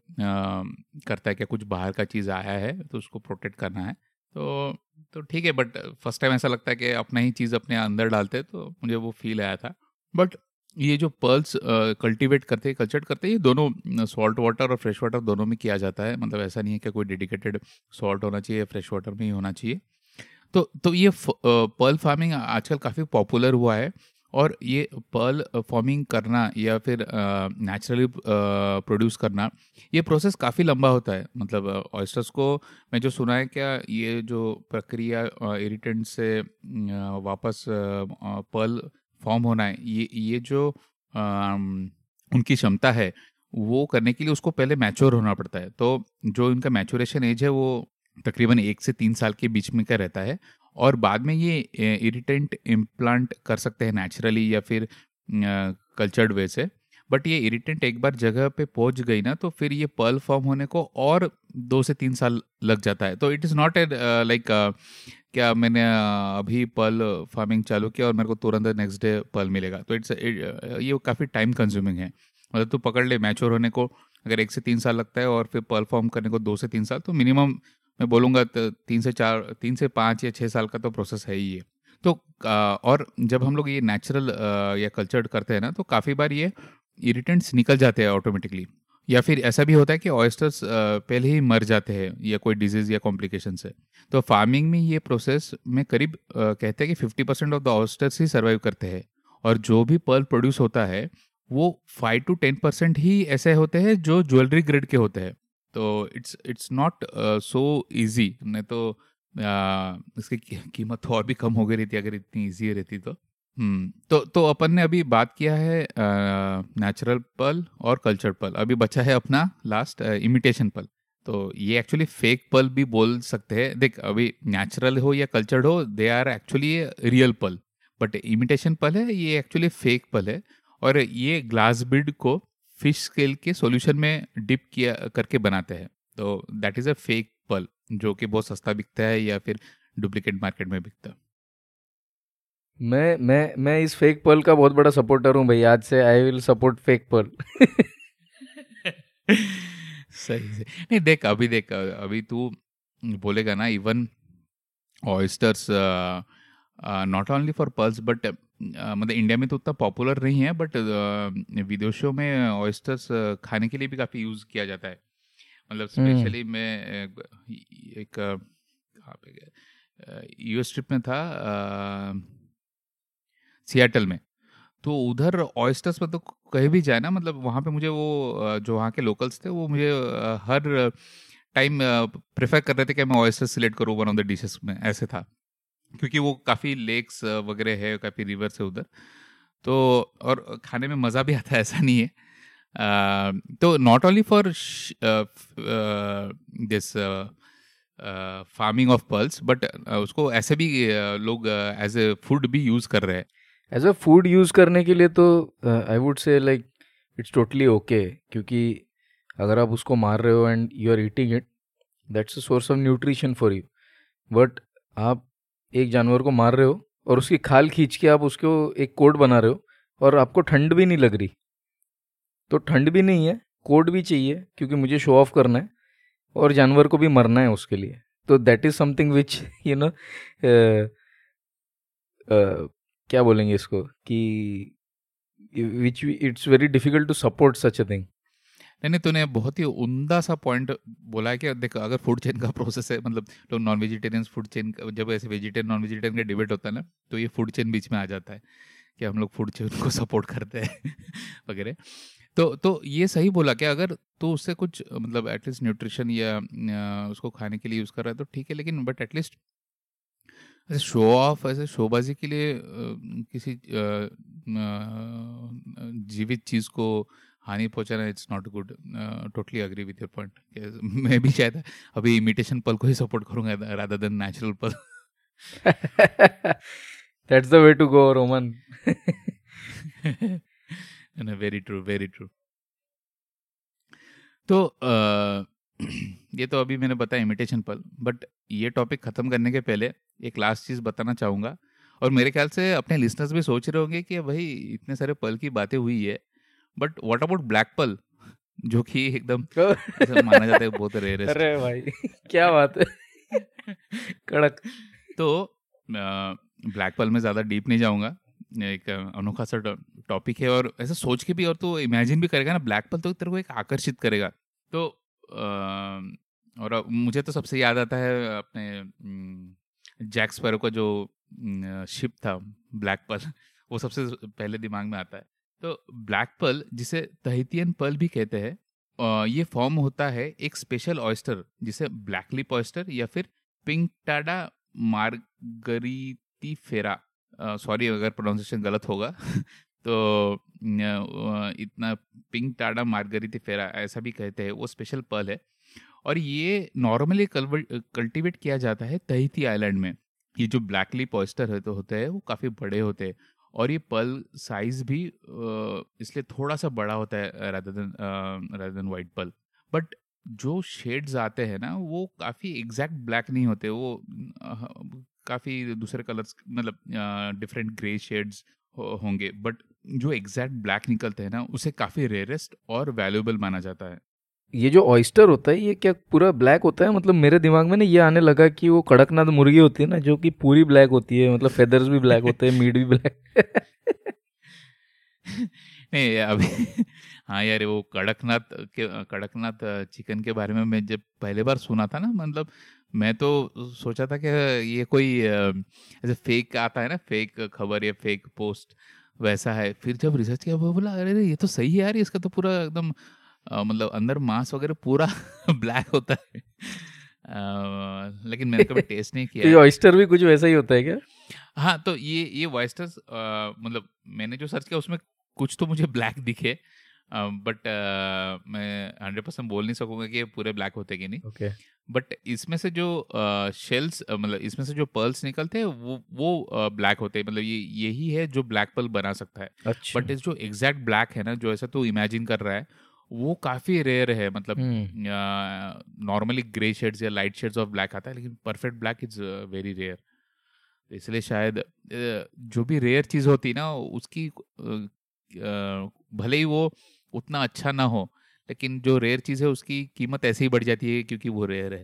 करता है कि कुछ बाहर का चीज़ आया है तो उसको प्रोटेक्ट करना है। तो तो ठीक है बट फ़र्स्ट टाइम ऐसा लगता है कि अपना ही चीज़ अपने अंदर डालते तो मुझे वो फील आया था। बट ये जो पर्ल्स कल्टीवेट करते कल्चर करते ये दोनों सॉल्ट वाटर और फ्रेश वाटर दोनों में किया जाता है। मतलब ऐसा नहीं है कि कोई डेडिकेटेड सॉल्ट होना चाहिए फ्रेश वाटर में ही होना चाहिए। तो तो ये पर्ल फ़ार्मिंग आजकल काफ़ी पॉपुलर हुआ है। और ये पर्ल फॉर्मिंग करना या फिर नेचुरली प्रोड्यूस करना, ये प्रोसेस काफ़ी लंबा होता है। मतलब ऑयस्टर्स को मैं जो सुना है, क्या ये जो प्रक्रिया इरिटेंट से वापस पर्ल फॉर्म होना है, ये ये जो उनकी क्षमता है, वो करने के लिए उसको पहले मैच्योर होना पड़ता है। तो जो इनका मैच्योरेशन एज है, वो तकरीबन एक से तीन साल के बीच में का रहता है। और बाद में ये इरिटेंट इम्प्लांट कर सकते हैं नेचुरली या फिर कल्चर्ड वे से। बट ये इरिटेंट एक बार जगह पे पहुँच गई ना तो फिर ये पर्ल फॉर्म होने को और दो से तीन साल लग जाता है। तो it is not a like क्या मैंने अभी पर्ल फ़ार्मिंग चालू किया और मेरे को तुरंत नेक्स्ट डे पर्ल मिलेगा। तो इट्स ये काफ़ी टाइम कंज्यूमिंग है। मतलब तू पकड़ ले मैच्योर होने को अगर एक से तीन साल लगता है और फिर पर्ल फॉर्म करने को दो से तीन साल तो मिनिमम मैं बोलूँगा तो तीन से चार, तीन से पाँच या छः साल का तो प्रोसेस है ही है तो और जब हम लोग ये नेचुरल या कल्चर्ड करते हैं ना तो काफ़ी बार ये इरिटेंट्स निकल जाते हैं ऑटोमेटिकली या फिर ऐसा भी होता है कि ऑयस्टर्स पहले ही मर जाते हैं या कोई डिज़ीज़ या कॉम्प्लिकेशन से। तो फ़ार्मिंग में ये प्रोसेस में करीब कहते हैं कि fifty percent of the oysters he survive करते हैं। और जो भी पर्ल प्रोड्यूस होता है, वो फाइव टू टेन परसेंट ही ऐसे होते हैं जो ज्वेलरी ग्रेड के होते हैं। तो it's it's not so easy. नहीं तो uh, इसकी कीमत तो और भी कम हो गई रहती अगर इतनी ईजी रहती तो। हम्म तो तो अपन ने अभी बात किया है नेचुरल पल और कल्चर पल अभी बचा है अपना लास्ट इमिटेशन पल तो ये एक्चुअली फेक पल भी बोल सकते हैं। देख अभी नेचुरल हो या कल्चर्ड हो they are actually real pearl but imitation pearl है ये एक्चुअली फेक पल है। और ये ग्लास बिड को फ़िश स्केल के सॉल्यूशन में डिप किया करके बनाते हैं। तो दैट इज़ अ फेक पल जो कि बहुत सस्ता बिकता है या फिर डुप्लीकेट मार्केट में बिकता है। मैं मैं मैं इस फेक पर्ल का बहुत बड़ा सपोर्टर हूँ भाई। आज से I will support fake pearl सही से नहीं देख अभी देख अभी तू बोलेगा ना even oysters not only for pearls but मतलब इंडिया में तो उतना पॉपुलर नहीं है बट विदेशों में ऑयस्टर्स खाने के लिए भी काफ़ी यूज़ किया जाता है। मतलब स्पेशली हम्म। मैं एक कहाँ पे गया? यूएस ट्रिप में था सियाटल में। तो उधर ऑयस्टर्स में तो कहीं भी जाए ना मतलब वहाँ पे मुझे वो जो वहाँ के लोकल्स थे वो मुझे हर टाइम प्रेफर कर रहे थे कि मैं ऑयस्टर सिलेक्ट करूँ वन ऑफ़ द डिशेस में ऐसे था। क्योंकि वो काफ़ी लेक्स वगैरह है काफ़ी रिवर्स है उधर। तो और खाने में मज़ा भी आता है ऐसा नहीं है। uh, तो not only for this farming of pearls but उसको ऐसे भी लोग एज ए फ़ूड भी यूज़ कर रहे हैं। एज अ फ़ूड यूज़ करने के लिए तो I would say like it's totally okay क्योंकि अगर आप उसको मार रहे हो and you are eating it that's a source of nutrition for you but आप एक जानवर को मार रहे हो और उसकी खाल खींच के आप उसको एक कोट बना रहे हो और आपको ठंड भी नहीं लग रही। तो ठंड भी नहीं है, कोट भी चाहिए क्योंकि मुझे शो ऑफ़ करना है और जानवर को भी मरना है उसके लिए। तो that is something which you know क्या बोलेंगे इसको कि which it's very difficult to support such a thing नहीं तूने बहुत ही उमदा सा पॉइंट बोला है कि देखो, अगर फ़ूड चेन का प्रोसेस है मतलब लोग नॉन वेजिटेरियन फ़ूड चेन जब ऐसे वेजिटेरियन नॉन वेजिटेरियन का डिबेट होता है ना तो ये फ़ूड चेन बीच में आ जाता है कि हम लोग फ़ूड चेन को सपोर्ट करते हैं वगैरह। तो तो ये सही बोला कि अगर तो उससे कुछ मतलब एटलीस्ट न्यूट्रिशन या उसको खाने के लिए यूज़ कर रहा है तो ठीक है, लेकिन बट एटलीस्ट ऐसे शो ऑफ़ ऐसे शोबाजी के लिए किसी जीवित चीज़ को हानि पहुंचाना it's not good totally agree with your point मैं भी शायद अभी इमिटेशन पल को ही सपोर्ट करूँगा rather than natural pearl. That's the way to go Roman very true very true तो uh, ये तो अभी मैंने बताया इमिटेशन पल बट ये टॉपिक खत्म करने के पहले एक लास्ट चीज़ बताना चाहूँगा और मेरे ख्याल से अपने लिसनर्स भी सोच रहे होंगे कि भाई इतने सारे पल की बातें हुई है बट वॉट अबाउट ब्लैक पल जो कि एकदम माना जाता है बहुत रेयर है अरे भाई क्या बात है? कड़क। तो ब्लैक पल में ज़्यादा डीप नहीं जाऊँगा। एक अनोखा सा टॉपिक है और ऐसा सोच के भी और तो इमेजिन भी करेगा ना ब्लैक पल तो तेरे को एक आकर्षित करेगा। तो और मुझे तो सबसे याद आता है अपने जैक स्पैरो का जो शिप था ब्लैक पल वो सबसे पहले दिमाग में आता है। तो ब्लैक पर्ल जिसे तहितियन पर्ल भी कहते हैं ये फॉर्म होता है एक स्पेशल ऑयस्टर जिसे ब्लैक लिप ऑयस्टर या फिर पिंक टाडा मार्गरीती फेरा सॉरी अगर प्रोनाउंसिएशन गलत होगा तो इतना पिंक टाडा मार्गरीती फेरा ऐसा भी कहते हैं, वो स्पेशल पर्ल है। और ये नॉर्मली कल्टिवेट किया जाता है तहिती आइलैंड में। ये जो ब्लैक लिप ऑयस्टर होते हैं, वो काफ़ी बड़े होते हैं। और ये पल साइज़ भी इसलिए थोड़ा सा बड़ा होता है rather than rather than white pearl. But जो शेड्स आते हैं ना, वो काफ़ी एग्जैक्ट ब्लैक नहीं होते, वो काफ़ी दूसरे कलर्स मतलब डिफरेंट ग्रे शेड्स होंगे। बट जो एग्जैक्ट ब्लैक निकलते हैं ना, उसे काफ़ी रेयरेस्ट और वैल्यूएबल माना जाता है। ये जो ऑयस्टर होता है, ये क्या पूरा ब्लैक होता है? मतलब मेरे दिमाग में ना ये आने लगा कि वो कड़कनाथ मुर्गी होती है ना, जो कि पूरी ब्लैक होती है मतलब फेदर्स भी ब्लैक होते हैं मीट भी ब्लैक नहीं, अभी हाँ यार, वो कड़कनाथ के, कड़कनाथ चिकन के बारे में मैं जब पहले बार सुना था ना मतलब मैं तो सोचा था कि ये कोई, ऐसे फेक आता है ना फेक खबर या फेक पोस्ट वैसा है। फिर जब रिसर्च किया, वो बोला, अरे, ये तो सही है यार, इसका तो पूरा एकदम मतलब अंदर मांस वगैरह पूरा ब्लैक होता है। आ, लेकिन मैंने कभी टेस्ट नहीं किया ये ऑयस्टर भी कुछ वैसा ही होता है क्या? हाँ तो ये ये ऑयस्टर्स मतलब मैंने जो सर्च किया उसमें कुछ तो मुझे ब्लैक दिखे। बट uh, मैं हंड्रेड परसेंट बोल नहीं सकूँगा कि ये पूरे ब्लैक होते कि नहीं। ओके। okay. बट इसमें से जो शेल्स मतलब इसमें से जो पर्ल्स निकलते हैं वो वो ब्लैक होते हैं। मतलब ये यही है जो ब्लैक पर्ल बना सकता है। अच्छा. बट इस जो एग्जैक्ट ब्लैक है ना जो ऐसा तो इमेजिन कर रहा है वो काफ़ी रेयर है मतलब नॉर्मली ग्रे शेड्स या लाइट शेड्स ऑफ़ ब्लैक आता है लेकिन perfect black is very rare इसलिए शायद जो भी रेयर चीज़ होती है ना उसकी भले ही वो उतना अच्छा ना हो लेकिन जो रेयर चीज़ है उसकी कीमत ऐसे ही बढ़ जाती है क्योंकि वो रेयर है।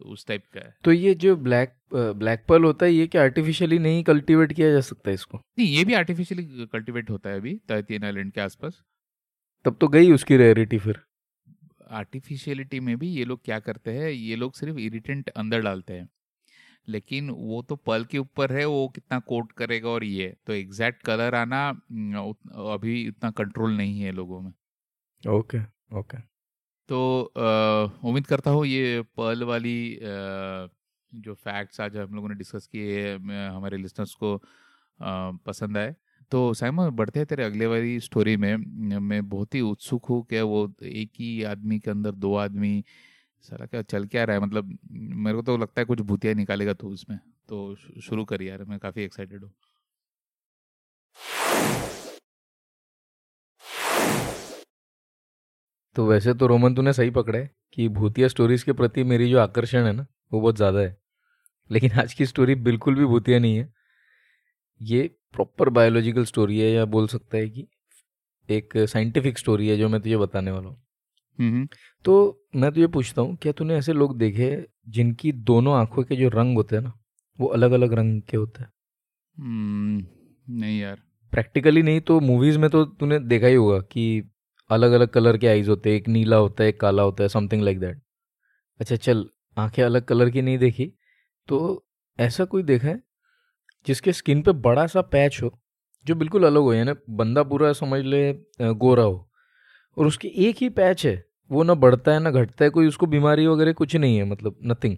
तो उस टाइप का है। तो ये जो ब्लैक ब्लैक पर्ल होता है ये क्या आर्टिफिशियली नहीं कल्टीवेट किया जा सकता है इसको? नहीं ये भी आर्टिफिशियली कल्टीवेट होता है अभी तहतीन आइलैंड के आसपास। तब तो गई उसकी रेयरिटी फिर। आर्टिफिशियलिटी में भी ये लोग क्या करते हैं ये लोग सिर्फ़ इरिटेंट अंदर डालते हैं। लेकिन वो तो पल के ऊपर है वो कितना कोट करेगा और ये तो एग्जैक्ट कलर आना अभी इतना कंट्रोल नहीं है लोगों में। ओके ओके तो उम्मीद करता हूँ ये पर्ल वाली आ, जो फैक्ट्स आज हम लोगों ने डिस्कस किए हमारे लिसनर्स को आ, पसंद आए। तो साइमन बढ़ते तेरे अगले वाली स्टोरी में। मैं बहुत ही उत्सुक हूँ कि वो एक ही आदमी के अंदर दो आदमी सारा क्या चल क्या रहा है? मतलब मेरे को तो लगता है कुछ भूतिया निकालेगा तू उसमें तो शुरू कर यार, मैं काफ़ी एक्साइटेड हूँ। तो वैसे तो रोमन तूने सही पकड़ा है कि भूतिया स्टोरीज के प्रति मेरी जो आकर्षण है ना, वो बहुत ज़्यादा है। लेकिन आज की स्टोरी बिल्कुल भी भूतिया नहीं है। ये प्रॉपर बायोलॉजिकल स्टोरी है या बोल सकता है कि एक साइंटिफिक स्टोरी है जो मैं तुझे बताने वाला हूँ। तो मैं तुझे पूछता हूँ क्या तूने ऐसे लोग देखे जिनकी दोनों आँखों के जो रंग होते हैं ना वो अलग अलग रंग के होते हैं? नहीं यार। प्रैक्टिकली नहीं तो मूवीज़ में तो तूने देखा ही होगा कि अलग अलग कलर के आईज होते हैं एक नीला होता है एक काला होता है समथिंग लाइक दैट अच्छा चल आँखें अलग कलर की नहीं देखी तो ऐसा कोई देखा है जिसके स्किन पे बड़ा सा पैच हो, जो बिल्कुल अलग हो, यानी बंदा पूरा समझ ले गोरा हो, और उसकी एक ही पैच है, वो ना बढ़ता है, ना घटता है, कोई उसको बीमारी वगैरह कुछ नहीं है मतलब नथिंग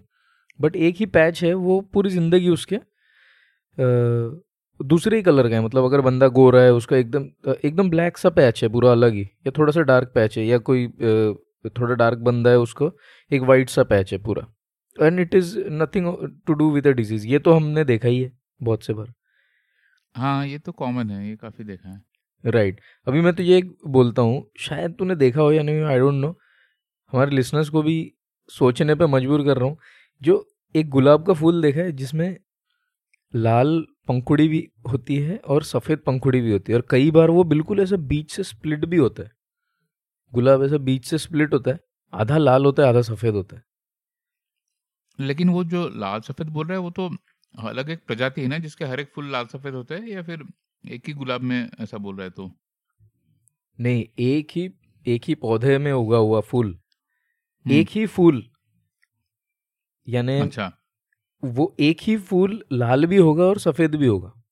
बट एक ही पैच है, वो पूरी ज़िंदगी उसके दूसरे ही कलर का है मतलब अगर बंदा गोरा है, उसका एकदम एकदम ब्लैक सा पैच है पूरा अलग ही, या थोड़ा सा डार्क पैच है, या कोई थोड़ा डार्क बंदा है, उसको एक वाइट सा पैच है पूरा and it is nothing to do with a disease ये तो हमने देखा ही है। बहुत से बार। हाँ ये तो कॉमन है ये काफ़ी देखा है। Right right. अभी मैं तो ये बोलता हूँ शायद तूने देखा हो या नहीं आई डोंट नो हमारे लिसनर्स को भी सोचने पे मजबूर कर रहा हूँ। जो एक गुलाब का फूल देखा है जिसमें लाल पंखुड़ी भी होती है और सफ़ेद पंखुड़ी भी होती है। और कई बार वो बिल्कुल ऐसे बीच से स्प्लिट भी होता है। गुलाब ऐसा बीच से स्प्लिट होता है आधा लाल होता है आधा सफ़ेद होता है। लेकिन वो जो लाल सफ़ेद बोल रहा है वो तो अलग एक प्रजाति है ना जिसके हर एक फूल लाल सफ़ेद होते हैं या फिर एक ही गुलाब में ऐसा बोल रहे तो? नहीं एक ही एक ही पौधे में उगा हुआ फूल। एक ही फूल। यानी अच्छा। वो एक ही फूल लाल भी होगा और सफ़ेद भी होगा।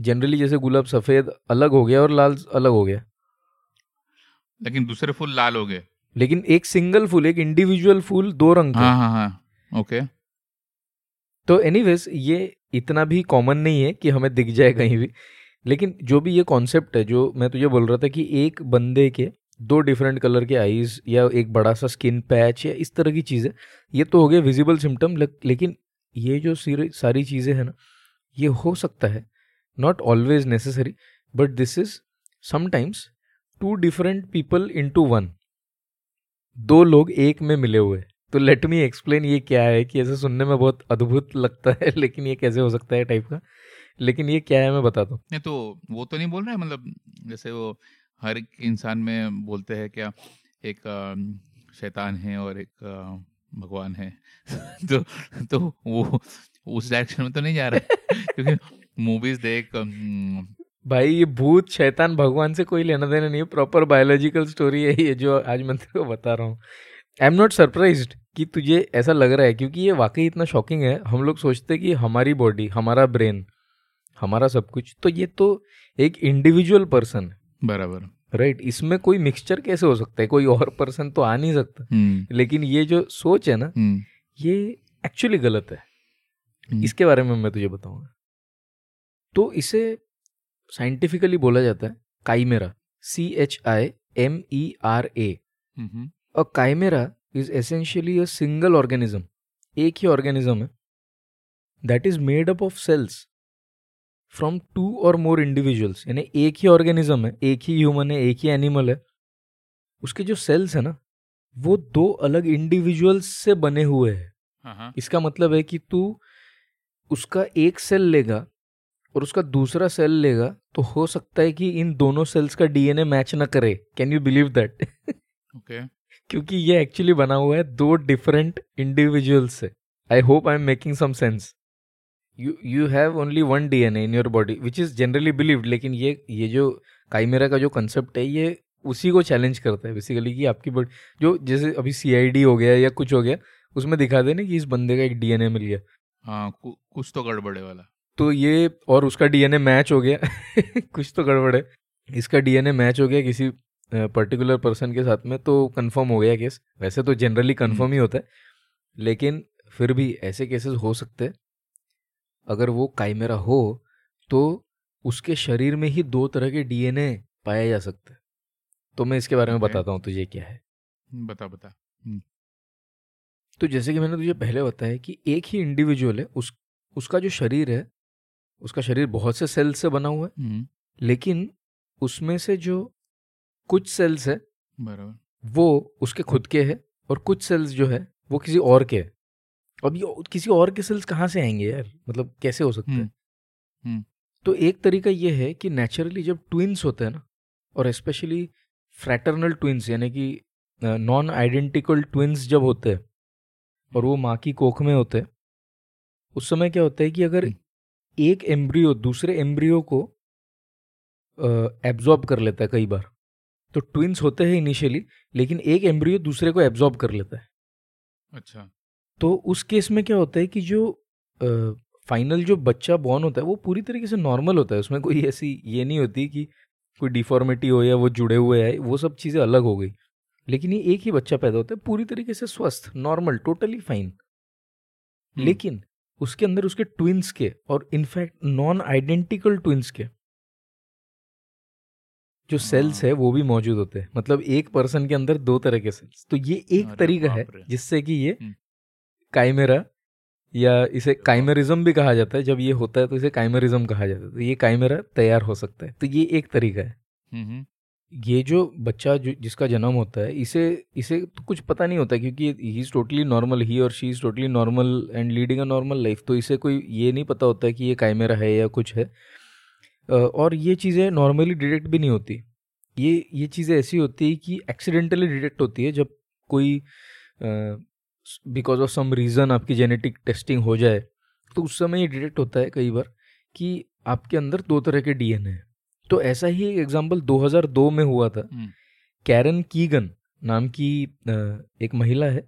जनरली जैसे गुलाब सफ़ेद अलग हो गया और लाल अलग हो गया। लेकिन दूसरे फूल लाल हो गए। लेकिन एक सिंगल फूल एक इंडिविजुअल फूल दो रंग हाँ हाँ हाँ। ओके। तो एनीवेज ये इतना भी कॉमन नहीं है कि हमें दिख जाए कहीं भी। लेकिन जो भी ये कॉन्सेप्ट है, जो मैं तुझे बोल रहा था कि एक बंदे के दो डिफरेंट कलर के आईज या एक बड़ा सा स्किन पैच या इस तरह की चीज़ें, ये तो हो गया विजिबल सिम्टम लेकिन ये जो सारी चीज़ें हैं ना, ये हो सकता है not always necessary but this is is two different people into one दो लोग एक में मिले हुए। तो लेट मी एक्सप्लेन ये क्या है कि ऐसे सुनने में बहुत अद्भुत लगता है लेकिन ये कैसे हो सकता है टाइप का? लेकिन ये क्या है मैं बताता हूँ नहीं तो वो तो नहीं बोल रहा है मतलब जैसे वो हर एक इंसान में बोलते हैं क्या एक शैतान है और एक भगवान है? तो तो वो उस डायरेक्शन में तो नहीं जा रहा है क्योंकि मूवीज़ देख भाई ये भूत शैतान भगवान से कोई लेना देना नहीं है प्रॉपर बायोलॉजिकल स्टोरी है ये जो आज मैं तेरे को बता रहा हूँ। आई एम नॉट सरप्राइज़ कि तुझे ऐसा लग रहा है क्योंकि ये वाकई इतना शॉकिंग है। हम लोग सोचते हैं कि हमारी बॉडी हमारा ब्रेन हमारा सब कुछ तो ये तो एक इंडिविजुअल पर्सन है। बराबर। राइट right, इसमें कोई मिक्सचर कैसे हो सकता है? कोई और पर्सन तो आ नहीं सकता। हम्म। लेकिन ये जो सोच है ना हम्म। ये एक्चुअली गलत है। हम्म। इसके बारे में मैं तुझे बताऊँगा। तो इसे साइंटिफिकली बोला जाता है chimera. C H I M E R A a chimera is essentially a single organism एक ही ऑर्गेनिज्म है. That is made up of cells from two or more individuals यानी एक ही ऑर्गेनिज्म है एक ही ह्यूमन है एक ही एनिमल है. उसके जो सेल्स है ना वो दो अलग इंडिविजुअल्स से बने हुए हैं. हाँ, हाँ। इसका मतलब है कि तू उसका एक सेल लेगा और उसका दूसरा सेल लेगा तो हो सकता है कि इन दोनों सेल्स का डीएनए मैच ना करे. Can you believe that okay क्योंकि ये एक्चुअली बना हुआ है दो डिफरेंट इंडिविजुअल से। I hope I am making some sense you you have only one DNA in your body which is generally believed लेकिन ये ये जो काइमेरा का जो कंसेप्ट है ये उसी को चैलेंज करता है बेसिकली कि आपकी बॉडी जो जैसे अभी सीआईडी हो गया या कुछ हो गया उसमें दिखा देना कि इस बंदे का एक डीएनए मिल गया। हाँ कुछ तो गड़बड़े वाला। तो ये और उसका डीएनए मैच हो गया। कुछ तो गड़बड़। है इसका डीएनए मैच हो गया किसी पर्टिकुलर पर्सन के साथ में तो कंफर्म हो गया केस वैसे तो जनरली कंफर्म। ही होता है। लेकिन फिर भी ऐसे केसेस हो सकते हैं। अगर वो काइमेरा हो तो उसके शरीर में ही दो तरह के डीएनए पाया जा सकता है। तो मैं इसके बारे में बताता हूँ तुझे क्या है। बता बता। हम्म। तो जैसे कि मैंने तुझे पहले बताया कि एक ही इंडिविजुअल है उस उसका जो शरीर है उसका शरीर बहुत से सेल से बना हुआ है। हम्म। लेकिन उसमें से जो कुछ सेल्स है बराबर। वो उसके खुद के है और कुछ सेल्स जो है वो किसी और के है। अब ये किसी और के सेल्स कहाँ से आएँगे यार? मतलब कैसे हो सकते हैं? हम्म, हम्म। तो एक तरीका ये है कि नेचुरली जब ट्विंस होते हैं ना और स्पेशली फ्रैटर्नल ट्विंस यानी कि नॉन आइडेंटिकल ट्विंस जब होते हैं और वो माँ की कोख में होते हैं उस समय क्या होता है कि अगर हम्म। एक एम्ब्रियो दूसरे एम्ब्रियो को एब्जॉर्ब कर लेता है कई बार। तो ट्विंस होते हैं इनिशियली लेकिन एक एम्ब्रियो दूसरे को एब्जॉर्ब कर लेता है। अच्छा। तो उस केस में क्या होता है कि जो फाइनल जो बच्चा बॉर्न होता है वो पूरी तरीके से नॉर्मल होता है। उसमें कोई ऐसी ये नहीं होती कि कोई डिफॉर्मिटी हो या वो जुड़े हुए है वो सब चीज़ें अलग हो गई। लेकिन ये एक ही बच्चा पैदा होता है पूरी तरीके से स्वस्थ नॉर्मल टोटली फाइन लेकिन उसके अंदर उसके ट्विंस के और इनफैक्ट नॉन आइडेंटिकल ट्विंस के जो सेल्स है। हाँ। वो भी मौजूद होते हैं। मतलब एक पर्सन के अंदर दो तरह के सेल्स तो ये एक तरीका है जिससे कि ये काइमेरा या इसे काइमेरिज्म भी कहा जाता है। जब ये होता है तो इसे काइमेरिज्म कहा जाता है। तो ये काइमेरा तैयार हो सकता है। तो ये एक तरीका है। ये जो बच्चा जो जिसका जन्म होता है इसे इसे तो कुछ पता नहीं होता क्योंकि he is totally normal he और she is totally normal and leading a normal life तो इसे कोई ये नहीं पता होता कि ये काइमेरा है या कुछ है। और ये चीज़ें नॉर्मली डिटेक्ट भी नहीं होती। ये ये चीज़ें ऐसी होती है कि एक्सीडेंटली डिटेक्ट होती है जब कोई बिकॉज़ ऑफ़ सम रीज़न आपकी जेनेटिक टेस्टिंग हो जाए तो उस समय ये डिटेक्ट होता है कई बार कि आपके अंदर दो तरह के डीएनए हैं। तो ऐसा ही एक एग्ज़ाम्पल 2002 में हुआ था। कैरन हम्म। कीगन नाम की एक महिला है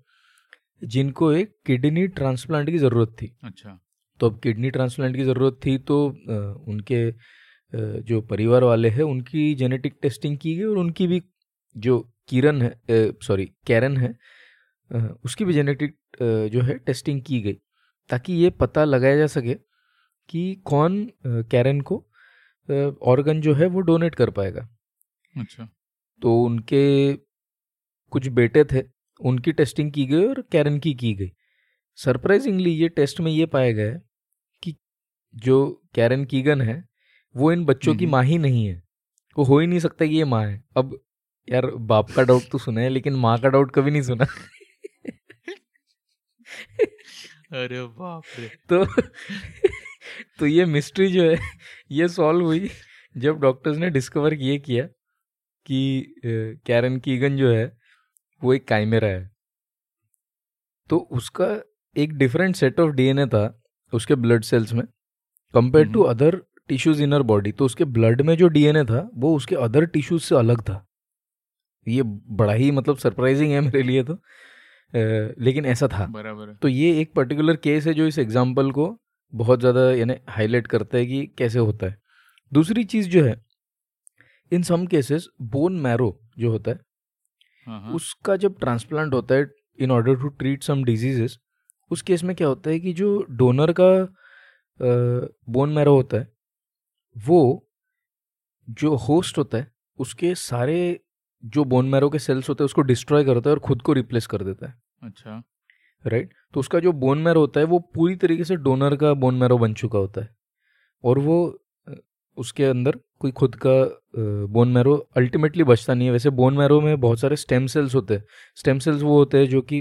जिनको एक किडनी ट्रांसप्लांट की ज़रूरत थी। अच्छा। तो अब किडनी ट्रांसप्लांट की ज़रूरत थी तो उनके जो परिवार वाले हैं उनकी जेनेटिक टेस्टिंग की गई और उनकी भी जो किरण है सॉरी कैरन है उसकी भी जेनेटिक जो है टेस्टिंग की गई ताकि ये पता लगाया जा सके कि कौन कैरन को ऑर्गन जो है वो डोनेट कर पाएगा। अच्छा। तो उनके कुछ बेटे थे उनकी टेस्टिंग की गई और कैरन की की गई। सरप्राइजिंगली ये टेस्ट में ये पाया गया कि जो कैरन कीगन है वो इन बच्चों की। माँ ही नहीं है। वो हो ही नहीं सकता कि ये माँ है। अब यार बाप का डाउट तो सुना है लेकिन माँ का डाउट कभी नहीं सुना। अरे बाप रे। तो तो ये मिस्ट्री जो है ये सॉल्व हुई जब डॉक्टर्स ने डिस्कवर ये किया कि कैरन कीगन जो है वो एक काइमेरा है। तो उसका एक डिफरेंट सेट ऑफ़ डीएनए था उसके ब्लड सेल्स में compare to. Other tissues inner body तो उसके ब्लड में जो डीएनए था वो उसके अदर टिश्यूज से अलग था। ये बड़ा ही मतलब सरप्राइजिंग है मेरे लिए तो। लेकिन ऐसा था। बराबर तो ये एक पर्टिकुलर केस है जो इस एग्ज़ाम्पल को बहुत ज़्यादा यानी हाईलाइट करता है कि कैसे होता है। दूसरी चीज़ जो है in some cases bone marrow जो होता है हाँ हाँ। उसका जब ट्रांसप्लांट होता है in order to treat some diseases उस केस में क्या होता है कि जो डोनर का बोन मैरो होता है वो जो होस्ट होता है उसके सारे जो बोन मैरो के सेल्स होते हैं उसको डिस्ट्रॉय करता है और खुद को रिप्लेस कर देता है। अच्छा। Right right? तो उसका जो बोन मैरो होता है वो पूरी तरीके से डोनर का बोन मैरो बन चुका होता है। और वो उसके अंदर कोई खुद का बोन मैरो अल्टीमेटली बचता नहीं है। वैसे बोन मैरो में बहुत सारे स्टेम सेल्स होते हैं। स्टेम सेल्स वो होते हैं जो कि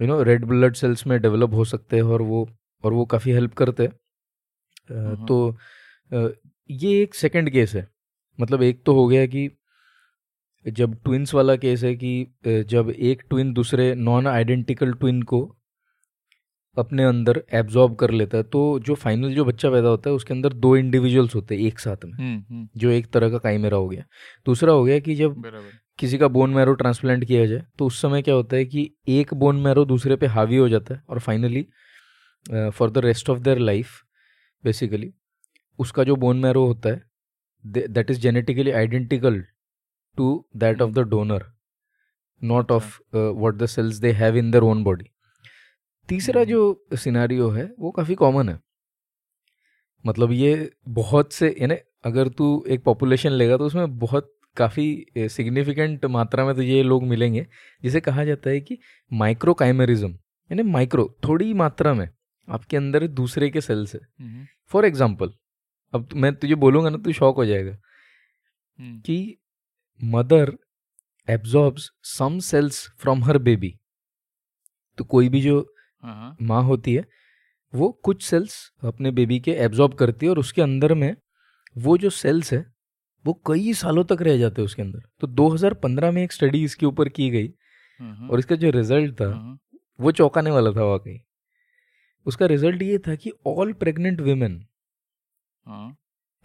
you know red blood cells में डेवलप हो सकते हैं और वो और वो काफ़ी हेल्प करते हैं हाँ। तो अ, ये एक सेकंड केस है। मतलब एक तो हो गया कि जब ट्विंस वाला केस है कि जब एक ट्विन दूसरे नॉन आइडेंटिकल ट्विन को अपने अंदर एब्जॉर्ब कर लेता है तो जो फाइनल जो बच्चा पैदा होता है उसके अंदर दो इंडिविजुअल्स होते हैं एक साथ में हम्म हम्म। जो एक तरह का काइमेरा हो गया। दूसरा हो गया कि जब किसी का बोन मैरो ट्रांसप्लांट किया जाए तो उस समय क्या होता है कि एक बोन मैरो दूसरे पे हावी हो जाता है और finally for the rest of their life basically उसका जो बोन मैरो होता है that is genetically identical to that of the donor not of what the cells they have in their own body तीसरा हम्म। जो सिनारियो है वो काफ़ी common है। मतलब ये बहुत से यानी अगर तू एक पॉपुलेशन लेगा तो उसमें बहुत काफ़ी सिग्निफिकेंट मात्रा में तो ये लोग मिलेंगे जिसे कहा जाता है कि माइक्रो काइमेरिज्म यानी माइक्रो थोड़ी मात्रा में आपके अंदर दूसरे के सेल्स है। हम्म। फॉर एग्ज़ाम्पल अब तु- मैं तुझे बोलूँगा ना तू शॉक हो जाएगा। हम्म। कि mother absorbs some cells from her baby तो कोई भी जो हाँ हाँ। माँ होती है वो कुछ सेल्स अपने बेबी के एब्जॉर्ब करती है और उसके अंदर में वो जो सेल्स है वो कई सालों तक रह जाते हैं उसके अंदर। तो 2015 में एक स्टडी इसके ऊपर की गई हाँ, और इसका जो रिज़ल्ट था वो चौंकाने वाला था वाकई। उसका रिज़ल्ट ये था कि ऑल प्रेग्नेंट women हाँ,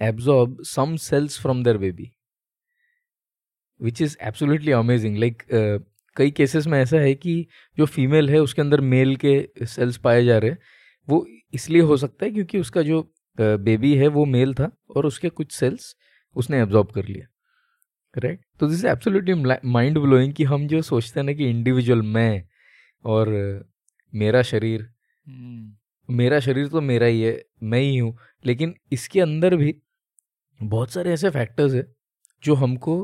absorb some cells from their baby which is absolutely amazing. Like uh, कई केसेस में ऐसा है कि जो फीमेल है उसके अंदर मेल के सेल्स पाए जा रहे हैं वो इसलिए हो सकता है क्योंकि उसका जो बेबी है वो मेल था और उसके कुछ सेल्स उसने एब्जॉर्ब कर लिया। राइट तो this is absolutely mind blowing कि हम जो सोचते हैं ना कि इंडिविजुअल मैं और मेरा शरीर हम्म, मेरा शरीर तो मेरा ही है मैं ही हूँ। लेकिन इसके अंदर भी बहुत सारे ऐसे फैक्टर्स है जो हमको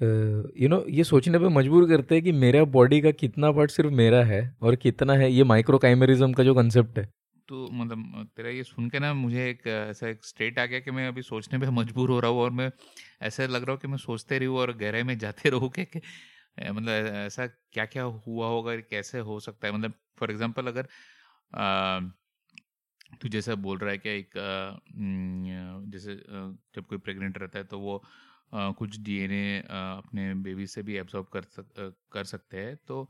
यू नो ये सोचने पे मजबूर करते हैं कि मेरा बॉडी का कितना पार्ट सिर्फ़ मेरा है और कितना है ये माइक्रोकाइमेरिज्म का जो कंसेप्ट है। तो मतलब तेरा ये सुन के ना मुझे एक ऐसा एक स्टेट आ गया कि मैं अभी सोचने पे मजबूर हो रहा हूँ और मैं ऐसा लग रहा हूँ कि मैं सोचते रहूँ और गहराई में जाते रहूँ कि कि, मतलब ऐसा क्या क्या हुआ होगा कैसे हो सकता है? मतलब फॉर एग्ज़ाम्पल अगर अ, तू जैसा बोल रहा है कि एक जैसे जब कोई प्रेग्नेंट रहता है तो वो कुछ डीएनए अपने बेबी से भी एब्जॉर्ब कर सक कर सकते हैं। तो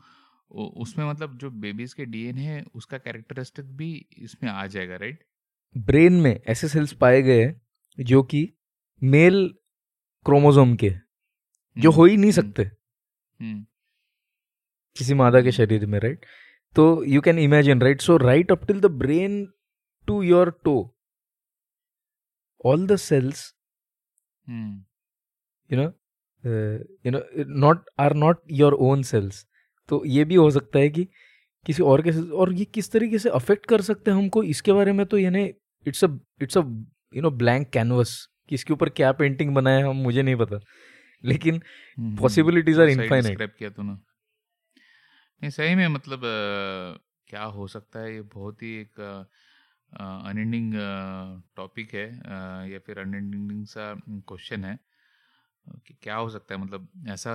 उसमें मतलब जो बेबीज के डीएनए है उसका कैरेक्टरिस्टिक भी इसमें आ जाएगा राइट? ब्रेन में ऐसे सेल्स पाए गए हैं जो कि मेल क्रोमोसोम के जो हो ही नहीं सकते। हम्म। किसी मादा के शरीर में राइट? तो you can imagine right? So right up till the brain to your toe all the cells hmm you know uh, you know not are not your own cells. तो ये भी हो सकता है कि किसी और के cells- और ये किस तरीके से अफेक्ट कर सकते हैं हमको इसके बारे में तो यानी it's a it's a you know blank canvas कि इसके ऊपर क्या पेंटिंग बनाया है हम मुझे नहीं पता। लेकिन Possibilities हम्म, are सही किया तूने। नहीं सही में मतलब अ, क्या हो सकता है ये बहुत ही एक अनएंडिंग टॉपिक है या फिर अनएंडिंग सा क्वेश्चन है। कि क्या हो सकता है? मतलब ऐसा,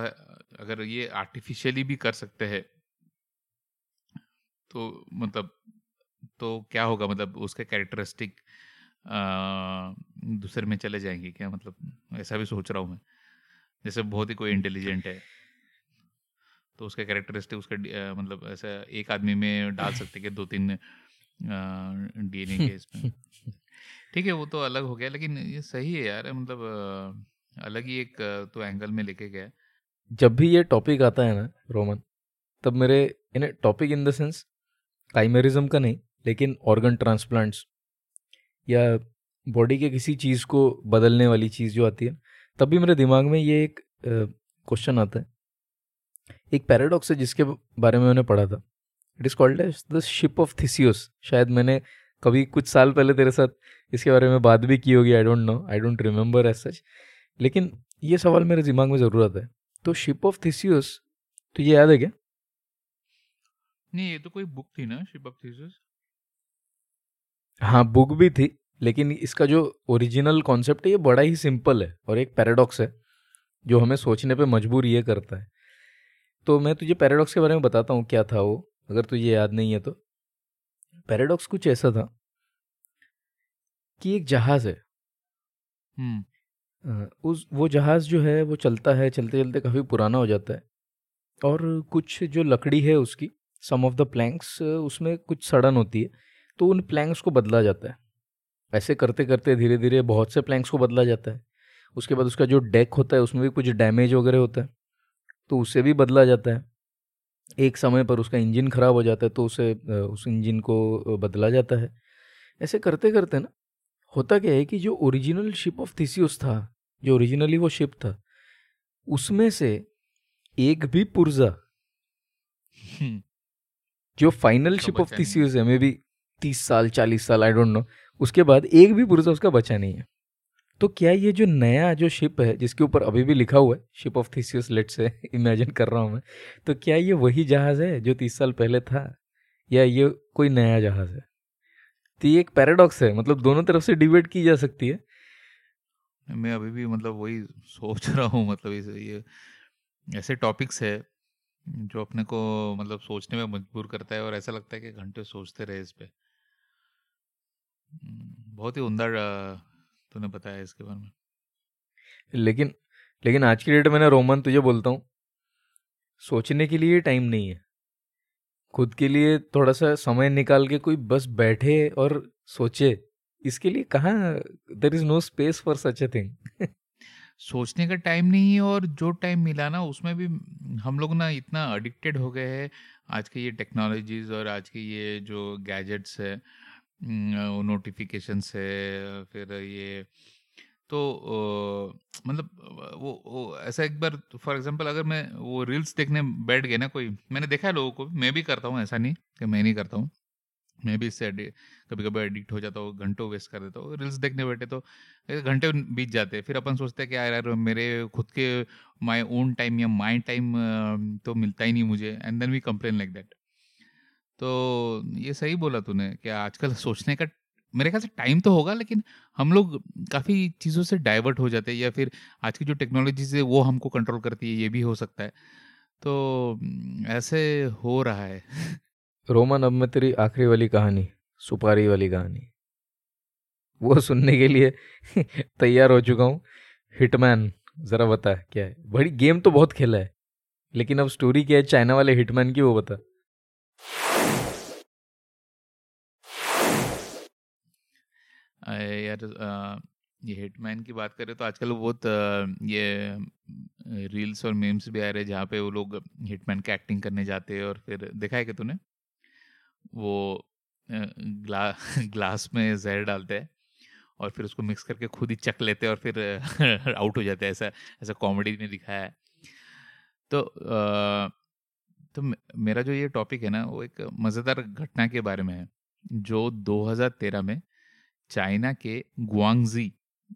अगर ये आर्टिफिशियली भी कर सकते हैं तो मतलब तो क्या होगा? मतलब उसके कैरेक्टरिस्टिक दूसरे में चले जाएँगे क्या? मतलब ऐसा भी सोच रहा हूँ मैं। जैसे बहुत ही कोई इंटेलिजेंट है तो उसके कैरेक्टरिस्टिक उसका मतलब ऐसा एक आदमी में डाल सकते कि दो तीन डीएनए के इसमें। ठीक है वो तो अलग हो गया लेकिन ये सही है यार मतलब अलग ही एक तो एंगल में लेके गया। जब भी ये टॉपिक आता है ना रोमन तब मेरे इन topic in the sense chimerism का नहीं लेकिन ऑर्गन ट्रांसप्लांट्स या बॉडी के किसी चीज़ को बदलने वाली चीज़ जो आती है तब भी मेरे दिमाग में ये एक क्वेश्चन आता है। एक पैराडॉक्स है जिसके बारे में मैंने पढ़ा था। It is called as the ship of Theseus शायद मैंने कभी कुछ साल पहले तेरे साथ इसके बारे में बात भी की होगी I don't know I don't remember as such लेकिन ये सवाल मेरे दिमाग में ज़रूर आता है। तो शिप ऑफ़ थिसियोस तो ये याद है क्या? नहीं ये तो कोई बुक थी ना शिप ऑफ़ थिसियोस हाँ बुक भी थी लेकिन इसका जो ओरिजिनल कॉन्सेप्ट है ये बड़ा ही सिंपल है और एक पैराडॉक्स है जो हमें सोचने पे मजबूर ये करता है। तो मैं तुझे पैराडॉक्स के बारे में बताता हूँ क्या था वो। अगर तुझे याद नहीं है तो। पैराडॉक्स कुछ ऐसा था कि एक जहाज़ है। हम्म। उस वो जहाज़ जो है वो चलता है चलते चलते काफ़ी पुराना हो जाता है। और कुछ जो लकड़ी है उसकी सम ऑफ़ द प्लैंक्स उसमें कुछ सड़न होती है तो उन प्लैंक्स को बदला जाता है। ऐसे करते करते धीरे धीरे बहुत से प्लैंक्स को बदला जाता है। उसके बाद उसका जो डेक होता है उसमें भी कुछ डैमेज वगैरह होता है तो उसे भी बदला जाता है। एक समय पर उसका इंजन ख़राब हो जाता है तो उसे उस इंजन को बदला जाता है। ऐसे करते करते ना होता क्या है कि जो ओरिजिनल शिप ऑफ़ थिसियस था जो ओरिजिनली वो शिप था उसमें से एक भी पुर्जा हम्म। जो फाइनल शिप ऑफ़ थिसियस है मे बी तीस साल चालीस साल आई डोंट नो उसके बाद एक भी पुरुष उसका बचा नहीं है। तो क्या ये जो नया जो शिप है, जिसके ऊपर अभी भी लिखा हुआ है शिप ऑफ़ थीसियस लेट से इमेजिन कर रहा हूँ मैं तो क्या ये वही जहाज़ है जो तीस साल पहले था? या ये कोई नया जहाज़ है? तो ये एक पैराडॉक्स है मतलब दोनों तरफ़ से डिबेट की जा सकती है। मैं अभी भी मतलब वही सोच रहा हूँ मतलब ये ऐसे टॉपिक्स है, जो अपने को मतलब सोचने में मजबूर करता है और ऐसा लगता है कि घंटे सोचते रहे इस पर बहुत ही उमदा तूने बताया इसके बारे में? लेकिन लेकिन आज की डेट में ना रोमन तुझे बोलता हूँ सोचने के लिए टाइम नहीं है। खुद के लिए थोड़ा सा समय निकाल के कोई बस बैठे और सोचे इसके लिए कहाँ there is no space for such a thing सोचने का टाइम नहीं है और जो टाइम मिला ना उसमें भी हम लोग ना इतना अडिक्टेड हो गए हैं आज के ये टेक्नोलॉजीज़ और आज के ये जो गैजेट्स है नोटिफिकेशन से फिर ये तो आ, मतलब वो वो ऐसा एक बार फॉर एग्जांपल अगर मैं वो रील्स देखने बैठ गए ना कोई मैंने देखा है लोगों को मैं भी करता हूँ ऐसा नहीं कि मैं नहीं करता हूँ। मैं भी इससे कभी कभी एडिक्ट हो जाता हूँ घंटों वेस्ट कर देता हूँ रील्स देखने बैठे तो घंटे बीत जाते हैं फिर अपन सोचते हैं कि यार यार मेरे खुद के माई ओन टाइम या माई टाइम तो मिलता ही नहीं मुझे and then we complain like that तो ये सही बोला तूने कि आजकल सोचने का मेरे ख्याल से टाइम तो होगा, लेकिन हम लोग काफ़ी चीज़ों से डाइवर्ट हो जाते हैं या फिर आज की जो टेक्नोलॉजी है वो हमको कंट्रोल करती है, ये भी हो सकता है। तो ऐसे हो रहा है। रोमन, अब मैं तेरी आखिरी वाली कहानी, सुपारी वाली कहानी, वो सुनने के लिए तैयार हो चुका हूँ। हिटमैन, ज़रा बता, क्या है? बड़ी गेम तो बहुत खेला है, लेकिन अब स्टोरी क्या है? चाइना वाले हिटमैन की वो बता। यार ये हिटमैन की बात करें तो आजकल बहुत ये रील्स और मीम्स भी आ रहे हैं जहाँ पे वो लोग हिटमैन का एक्टिंग करने जाते हैं और फिर देखा है कि तूने? वो ग्ला ग्लास में जहर डालते हैं और फिर उसको मिक्स करके खुद ही चक लेते हैं और फिर आउट हो जाते हैं। ऐसा ऐसा कॉमेडी में दिखाया है। तो आ, तो मेरा जो ये टॉपिक है ना वो एक मज़ेदार घटना के बारे में है जो 2013 में चाइना के गुआंगजी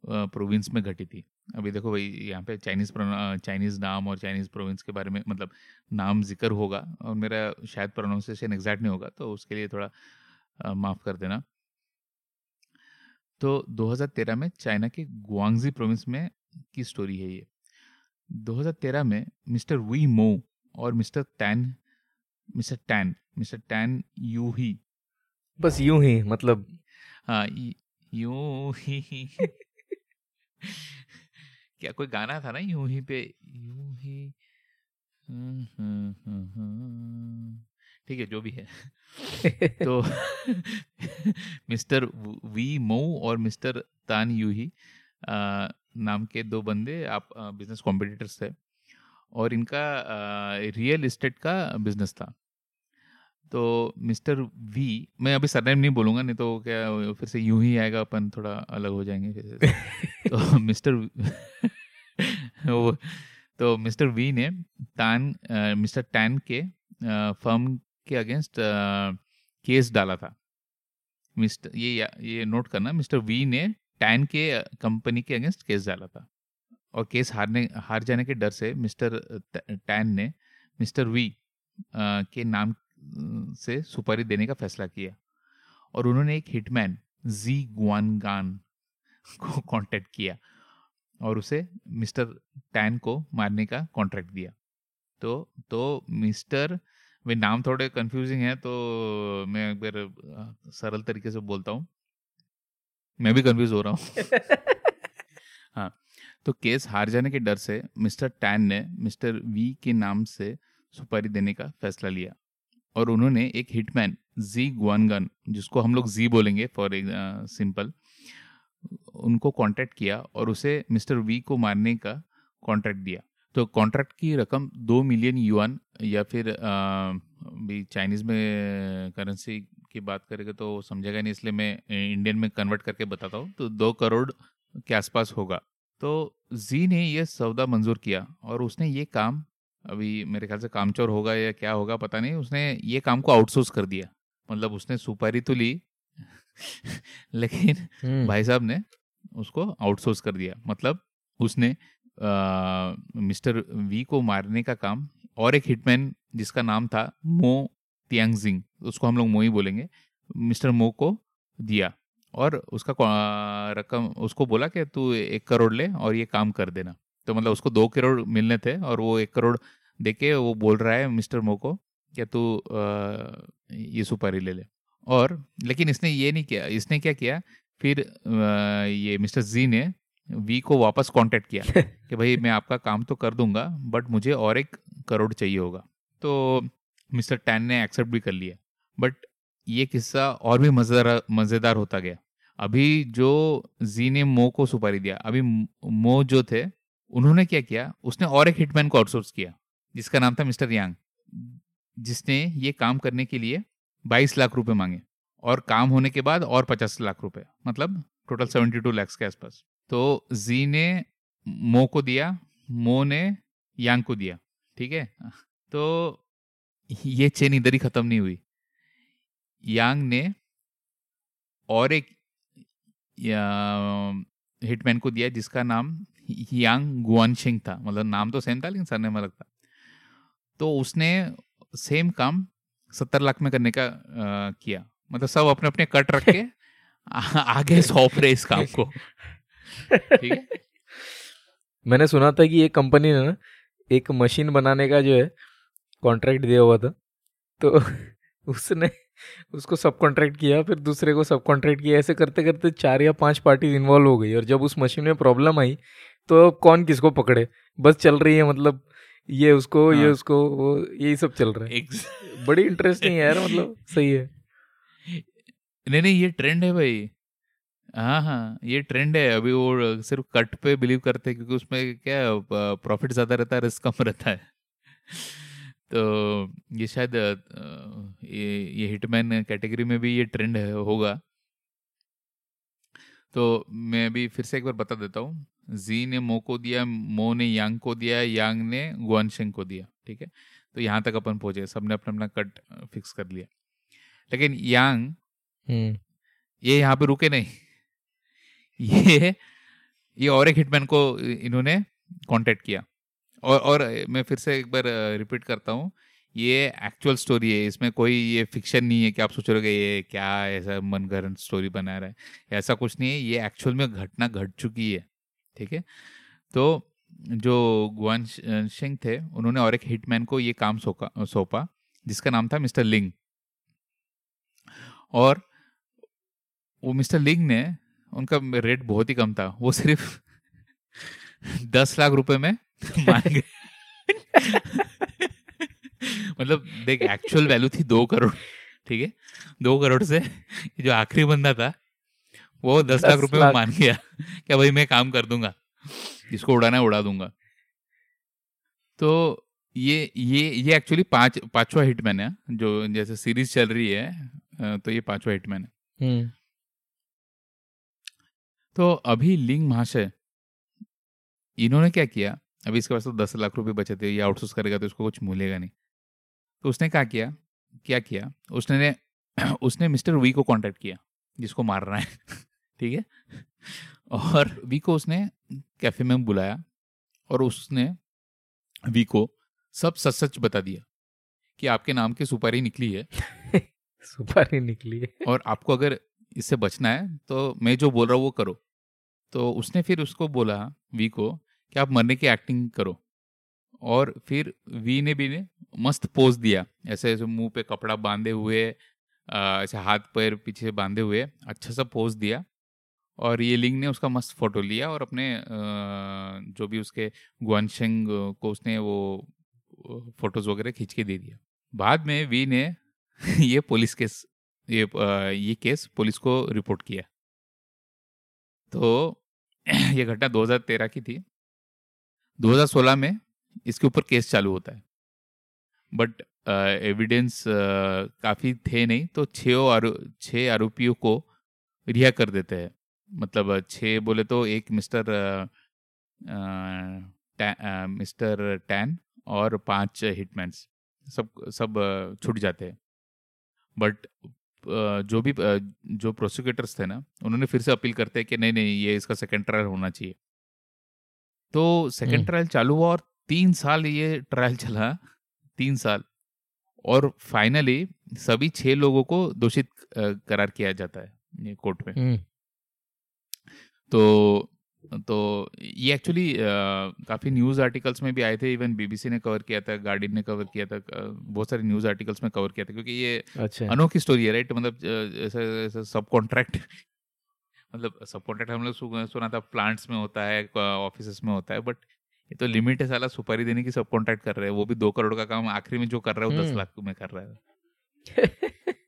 प्रोविंस में घटी थी। अभी देखो भाई, यहाँ पे चाइनीज़ चाइनीज़ नाम और चाइनीज़ प्रोविंस के बारे में मतलब नाम ज़िक्र होगा और मेरा शायद प्रोनाउंसिएशन एग्जैक्ट नहीं होगा तो उसके लिए थोड़ा माफ़ कर देना। तो 2013 में चाइना के गुआंगजी प्रोविंस में की स्टोरी है ये। 2013 में मिस्टर वी मो और mister Tan mister Tan mister Tan you ही बस यूँ ही मतलब यूँ ही क्या कोई गाना था ना यूँ ही पे यूँ ही हम्म, हम्म, हम्म, ठीक है जो भी है। तो मिस्टर वी मो और मिस्टर तान यू ही नाम के दो बंदे आप बिज़नेस कॉम्पिटिटर्स थे। और इनका रियल इस्टेट का बिज़नेस था। तो मिस्टर वी मैं अभी सरनेम नहीं बोलूँगा नहीं तो क्या फिर से यूँ ही आएगा अपन थोड़ा अलग हो जाएँगे फिर तो मिस्टर वो तो मिस्टर वी ने तान मिस्टर टैन के फर्म के अगेंस्ट केस डाला था। मिस्टर ये ये नोट करना मिस्टर वी ने टैन के कंपनी के अगेंस्ट केस डाला था। और केस हारने हार जाने के डर से मिस्टर टैन ने मिस्टर वी के नाम से सुपारी देने का फैसला किया। और उन्होंने एक हिटमैन जी गुआनगान को कांटेक्ट किया और उसे मिस्टर टैन को मारने का कॉन्ट्रैक्ट दिया। तो तो मिस्टर वे नाम थोड़े कंफ्यूजिंग है तो मैं एक बार सरल तरीके से बोलता हूँ। मैं भी कंफ्यूज हो रहा हूँ। हाँ तो केस हार जाने के डर से मिस्टर टैन ने मिस्टर वी के नाम से सुपारी देने का फैसला लिया। और उन्होंने एक हिटमैन, जी गुआनगन, जिसको हम लोग जी बोलेंगे फॉर सिंपल, उनको कांटेक्ट किया और उसे मिस्टर वी को मारने का कॉन्ट्रैक्ट दिया। तो कॉन्ट्रैक्ट की रकम दो मिलियन युआन या फिर भी चाइनीज़ में करेंसी की बात करेंगे तो समझेगा नहीं, इसलिए मैं इंडियन में कन्वर्ट करके बताता हूँ। तो दो करोड़ के आसपास होगा। तो जी ने यह सौदा मंजूर किया और उसने ये काम अभी मेरे ख्याल से कामचोर होगा या क्या होगा पता नहीं। उसने ये काम को आउटसोर्स कर दिया। मतलब उसने सुपारी तो ली लेकिन हम्म। भाई साहब ने उसको आउटसोर्स कर दिया। मतलब उसने आ, मिस्टर वी को मारने का काम और एक हिटमैन जिसका नाम था मो तियांगजिंग उसको हम लोग मो ही बोलेंगे मिस्टर मो को दिया। और उसका रकम उसको बोला कि तू एक करोड़ ले और ये काम कर देना। तो मतलब उसको दो करोड़ मिलने थे और वो एक करोड़ देके वो बोल रहा है मिस्टर मो को क्या तू ये सुपारी ले ले। और लेकिन इसने ये नहीं किया इसने क्या किया? फिर ये मिस्टर जी ने वी को वापस कांटेक्ट किया कि भाई मैं आपका काम तो कर दूँगा बट मुझे और एक करोड़ चाहिए होगा। तो मिस्टर टैन ने एक्सेप्ट भी कर लिया। बट ये किस्सा और भी मज़ेदार मज़ेदार होता गया। अभी जो जी ने मो को सुपारी दिया अभी मो जो थे उन्होंने क्या किया? उसने और एक हिटमैन को आउटसोर्स किया। जिसका नाम था मिस्टर यांग। जिसने ये काम करने के लिए बाईस लाख रुपए मांगे और काम होने के बाद और पचास लाख रुपए मतलब टोटल सेवेंटी टू लैक्स के आसपास। तो जी ने मो को दिया, मो ने यांग को दिया, ठीक है? तो ये चेन इधर ही खत्म नहीं हुई। यांग ने और एक हिटमैन को दिया जिसका नाम यांग गुआन सिंह था। मतलब नाम तो सेम था, लेकिन सरनेम अलग था। तो उसने सेम काम सत्तर लाख में करने का आ, किया। मतलब सब अपने अपने कट रख के आगे सौंप रहे इस काम को। ठीक है? मैंने सुना था कि एक कंपनी ने ना एक मशीन बनाने का जो है कॉन्ट्रैक्ट दिया हुआ था। तो उसने उसको सब कॉन्ट्रैक्ट किया फिर दूसरे को सब कॉन्ट्रैक्ट किया। ऐसे करते करते चार या पाँच पार्टी इन्वॉल्व हो गई और जब उस मशीन में प्रॉब्लम आई तो कौन किसको पकड़े? बस चल रही है मतलब ये उसको हाँ. ये उसको वो यही सब चल रहा है। बड़ी इंटरेस्टिंग है यार मतलब सही है। नहीं नहीं ये ट्रेंड है भाई। हाँ हाँ ये ट्रेंड है। अभी वो सिर्फ़ कट पे बिलीव करते हैं क्योंकि उसमें क्या प्रॉफिट ज़्यादा रहता है रिस्क कम रहता है। तो ये शायद ये ये हिटमैन कैटेगरी में भी ये ट्रेंड है होगा। तो मैं अभी फिर से एक बार बता देता हूँ। जी ने मो को दिया मो ने यांग को दिया यांग ने गुआनशेंग को दिया ठीक है? तो यहाँ तक अपन पहुँचे सबने अपना अपना कट फिक्स कर लिया। लेकिन यांग हम्म। ये यहाँ पे रुके नहीं। ये ये और एक हिटमैन को इन्होंने कांटेक्ट किया। और और मैं फिर से एक बार रिपीट करता हूँ ये एक्चुअल स्टोरी है इसमें कोई ये फिक्शन नहीं है कि आप सोच रहे हो ये क्या ऐसा मनगढ़ंत स्टोरी बना रहा है ऐसा कुछ नहीं है ये एक्चुअल में घटना घट चुकी है। ठीक है? तो जो गुआन सिंह थे, उन्होंने और एक हिटमैन को ये काम सौंपा, जिसका नाम था मिस्टर लिंग। और वो मिस्टर लिंग ने, उनका रेट बहुत ही कम था, वो सिर्फ़ दस लाख रुपए में मान गए। मतलब देख एक्चुअल वैल्यू थी दो करोड़, ठीक है? दो करोड़ से जो आखिरी बंदा था वो दस, लाख रुपए में मान गया। क्या भाई मैं काम कर दूँगा? जिसको उड़ाना उड़ा दूँगा। तो ये ये ये एक्चुअली पाँच पांचवा हिटमैन है जो जैसे सीरीज़ चल रही है तो ये पांचवा हिटमैन है। हम्म। तो अभी लिंग महाशय इन्होंने क्या किया? अभी इसके पास तो दस लाख रुपए बचे थे ये आउटसोर्स करेगा तो उसको कुछ मिलेगा नहीं। तो उसने क्या किया? क्या किया? उसने उसने मिस्टर वी को कांटेक्ट किया जिसको मार रहा है। ठीक है? और वी को उसने कैफ़े में बुलाया और उसने वी को सब सच सच बता दिया कि आपके नाम की सुपारी निकली है। सुपारी निकली है। और आपको अगर इससे बचना है तो मैं जो बोल रहा हूँ वो करो। तो उसने फिर उसको बोला वी को कि आप मरने की एक्टिंग करो। और फिर वी ने भी ने मस्त पोज दिया। ऐसे ऐसे मुँह पे कपड़ा बांधे हुए ऐसे हाथ पैर पीछे बांधे हुए अच्छा सा पोज दिया। और ये लिंग ने उसका मस्त फ़ोटो लिया और अपने जो भी उसके गुआनशेंग को उसने वो फ़ोटोज़ वगैरह खींच के दे दिया। बाद में वी ने ये पुलिस केस, ये ये केस पुलिस को रिपोर्ट किया। तो ये घटना 2013 की थी। 2016 में इसके ऊपर केस चालू होता है। बट एविडेंस काफ़ी थे नहीं तो छः आरो छः आरोपियों को रिहा कर देते हैं। मतलब छः बोले तो एक मिस्टर मिस्टर टैन और पाँच हिटमैन्स। सब सब छूट जाते हैं। बट जो भी जो प्रोसिक्यूटर्स थे ना उन्होंने फिर से अपील करते हैं कि नहीं नहीं ये इसका सेकेंड ट्रायल होना चाहिए। तो सेकेंड ट्रायल चालू हुआ और तीन साल ये ट्रायल चला तीन साल। और फाइनली सभी छह लोगों को दोषित करार किया जाता है ये कोर्ट में। तो तो ये एक्चुअली काफ़ी न्यूज़ आर्टिकल्स में भी आए थे. इवन बीबीसी ने कवर किया था गार्डियन ने कवर किया था बहुत सारे न्यूज़ आर्टिकल्स में कवर किया था क्योंकि ये अच्छा। अनोखी स्टोरी है राइट मतलब ऐसा सब कॉन्ट्रैक्ट मतलब सब कॉन्ट्रैक्ट हम लोग सुना था प्लांट्स में होता है ऑफ़िस में होता है बट ये तो लिमिट है साला सुपारी देने की सब कॉन्ट्रैक्ट कर रहे हैं. वो भी दो करोड़ का काम आखिरी में जो कर रहा है वो दस हम्म। लाख में कर रहा है।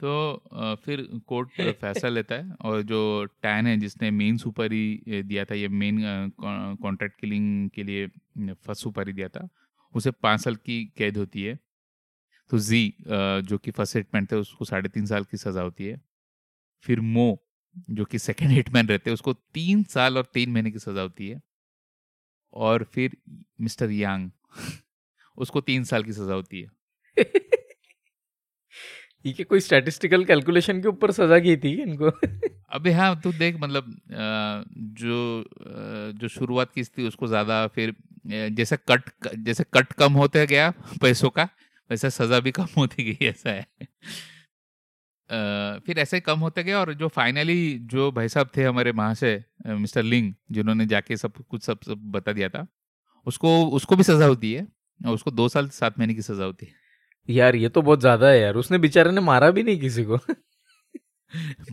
तो फिर कोर्ट फैसला लेता है और जो टैन है जिसने मेन सुपारी दिया था ये मेन कॉन्ट्रैक्ट किलिंग के लिए फ़र्स्ट सुपारी दिया था उसे पाँच साल की कैद होती है। तो जी जो कि फ़र्स्ट हिटमैन थे उसको साढ़े तीन साल की सज़ा होती है। फिर मो जो कि सेकेंड हिटमैन रहते हैं उसको तीन साल और तीन महीने की सज़ा होती है। और फिर मिस्टर यांग उसको तीन साल की सज़ा होती है। ये कोई स्टैटिस्टिकल कैलकुलेशन के ऊपर सजा की थी इनको? अबे हाँ तू देख मतलब जो जो शुरुआत की थी उसको ज़्यादा फिर जैसे कट जैसे कट कम होते गया पैसों का वैसे सजा भी कम होती गई ऐसा है। फिर ऐसे कम होते गया और जो फाइनली जो भाई साहब थे हमारे महाशय मिस्टर लिंग जिन्होंने जाके सब कुछ सब, सब बता दिया था उसको उसको भी सजा होती है उसको दो साल सात महीने की सजा होती है। यार ये तो बहुत ज़्यादा है यार। उसने बेचारे ने मारा भी नहीं किसी को।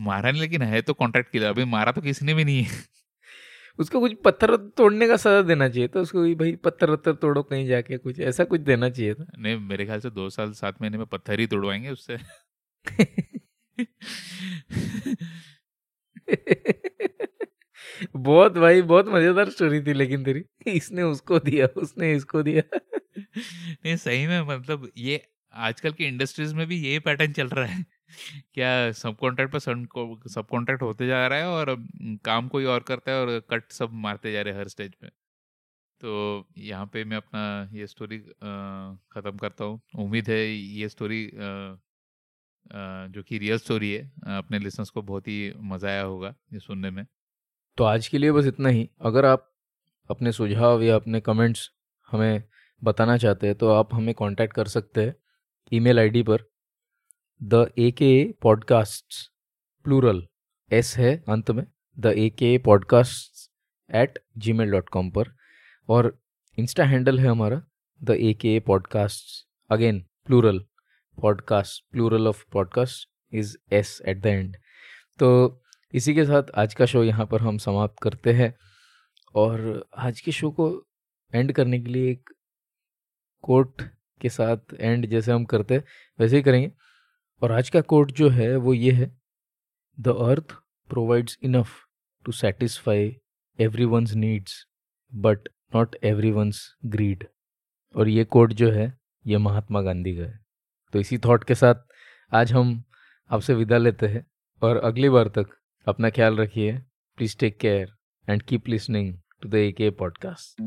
मारा नहीं लेकिन है तो कॉन्ट्रैक्ट किया अभी मारा तो किसी ने भी नहीं है। उसको कुछ पत्थर तोड़ने का सजा देना चाहिए था। उसको भाई पत्थर वत्थर तोड़ो कहीं जाके कुछ ऐसा कुछ देना चाहिए था। नहीं मेरे ख्याल से दो साल सात महीने में पत्थर ही तोड़वाएँगे उससे। बहुत भाई बहुत मज़ेदार स्टोरी थी लेकिन तेरी। इसने उसको दिया उसने इसको दिया। नहीं सही में मतलब ये आजकल की इंडस्ट्रीज़ में भी यही पैटर्न चल रहा है। क्या सब कॉन्ट्रैक्ट पर सब कॉन्ट्रैक्ट होते जा रहा है और काम कोई और करता है और कट सब मारते जा रहे हैं हर स्टेज पे। तो यहाँ पे मैं अपना ये स्टोरी ख़त्म करता हूँ। उम्मीद है ये स्टोरी जो कि रियल स्टोरी है, अपने लिसनर्स को बहुत ही मज़ा आया होगा ये सुनने में। तो आज के लिए बस इतना ही। अगर आप अपने सुझाव या अपने कमेंट्स हमें बताना चाहते हैं तो आप हमें कांटेक्ट कर सकते हैं। ईमेल आईडी पर the A K podcast plural S है अंत में the A K podcast at Gmail dot com पर, और इंस्टा हैंडल है हमारा the A K podcast again plural podcast plural of podcast is S at the end तो इसी के साथ आज का शो यहाँ पर हम समाप्त करते हैं, और आज के शो को एंड करने के लिए एक कोट के साथ एंड जैसे हम करते वैसे ही करेंगे। और आज का कोट जो है, वो ये है the earth provides enough to satisfy every one's needs but not every one's greed और ये कोट जो है, ये महात्मा गांधी का है। तो इसी थॉट के साथ आज हम आपसे विदा लेते हैं। और अगली बार तक अपना ख्याल रखिए। Please take care and keep listening to the AK podcast.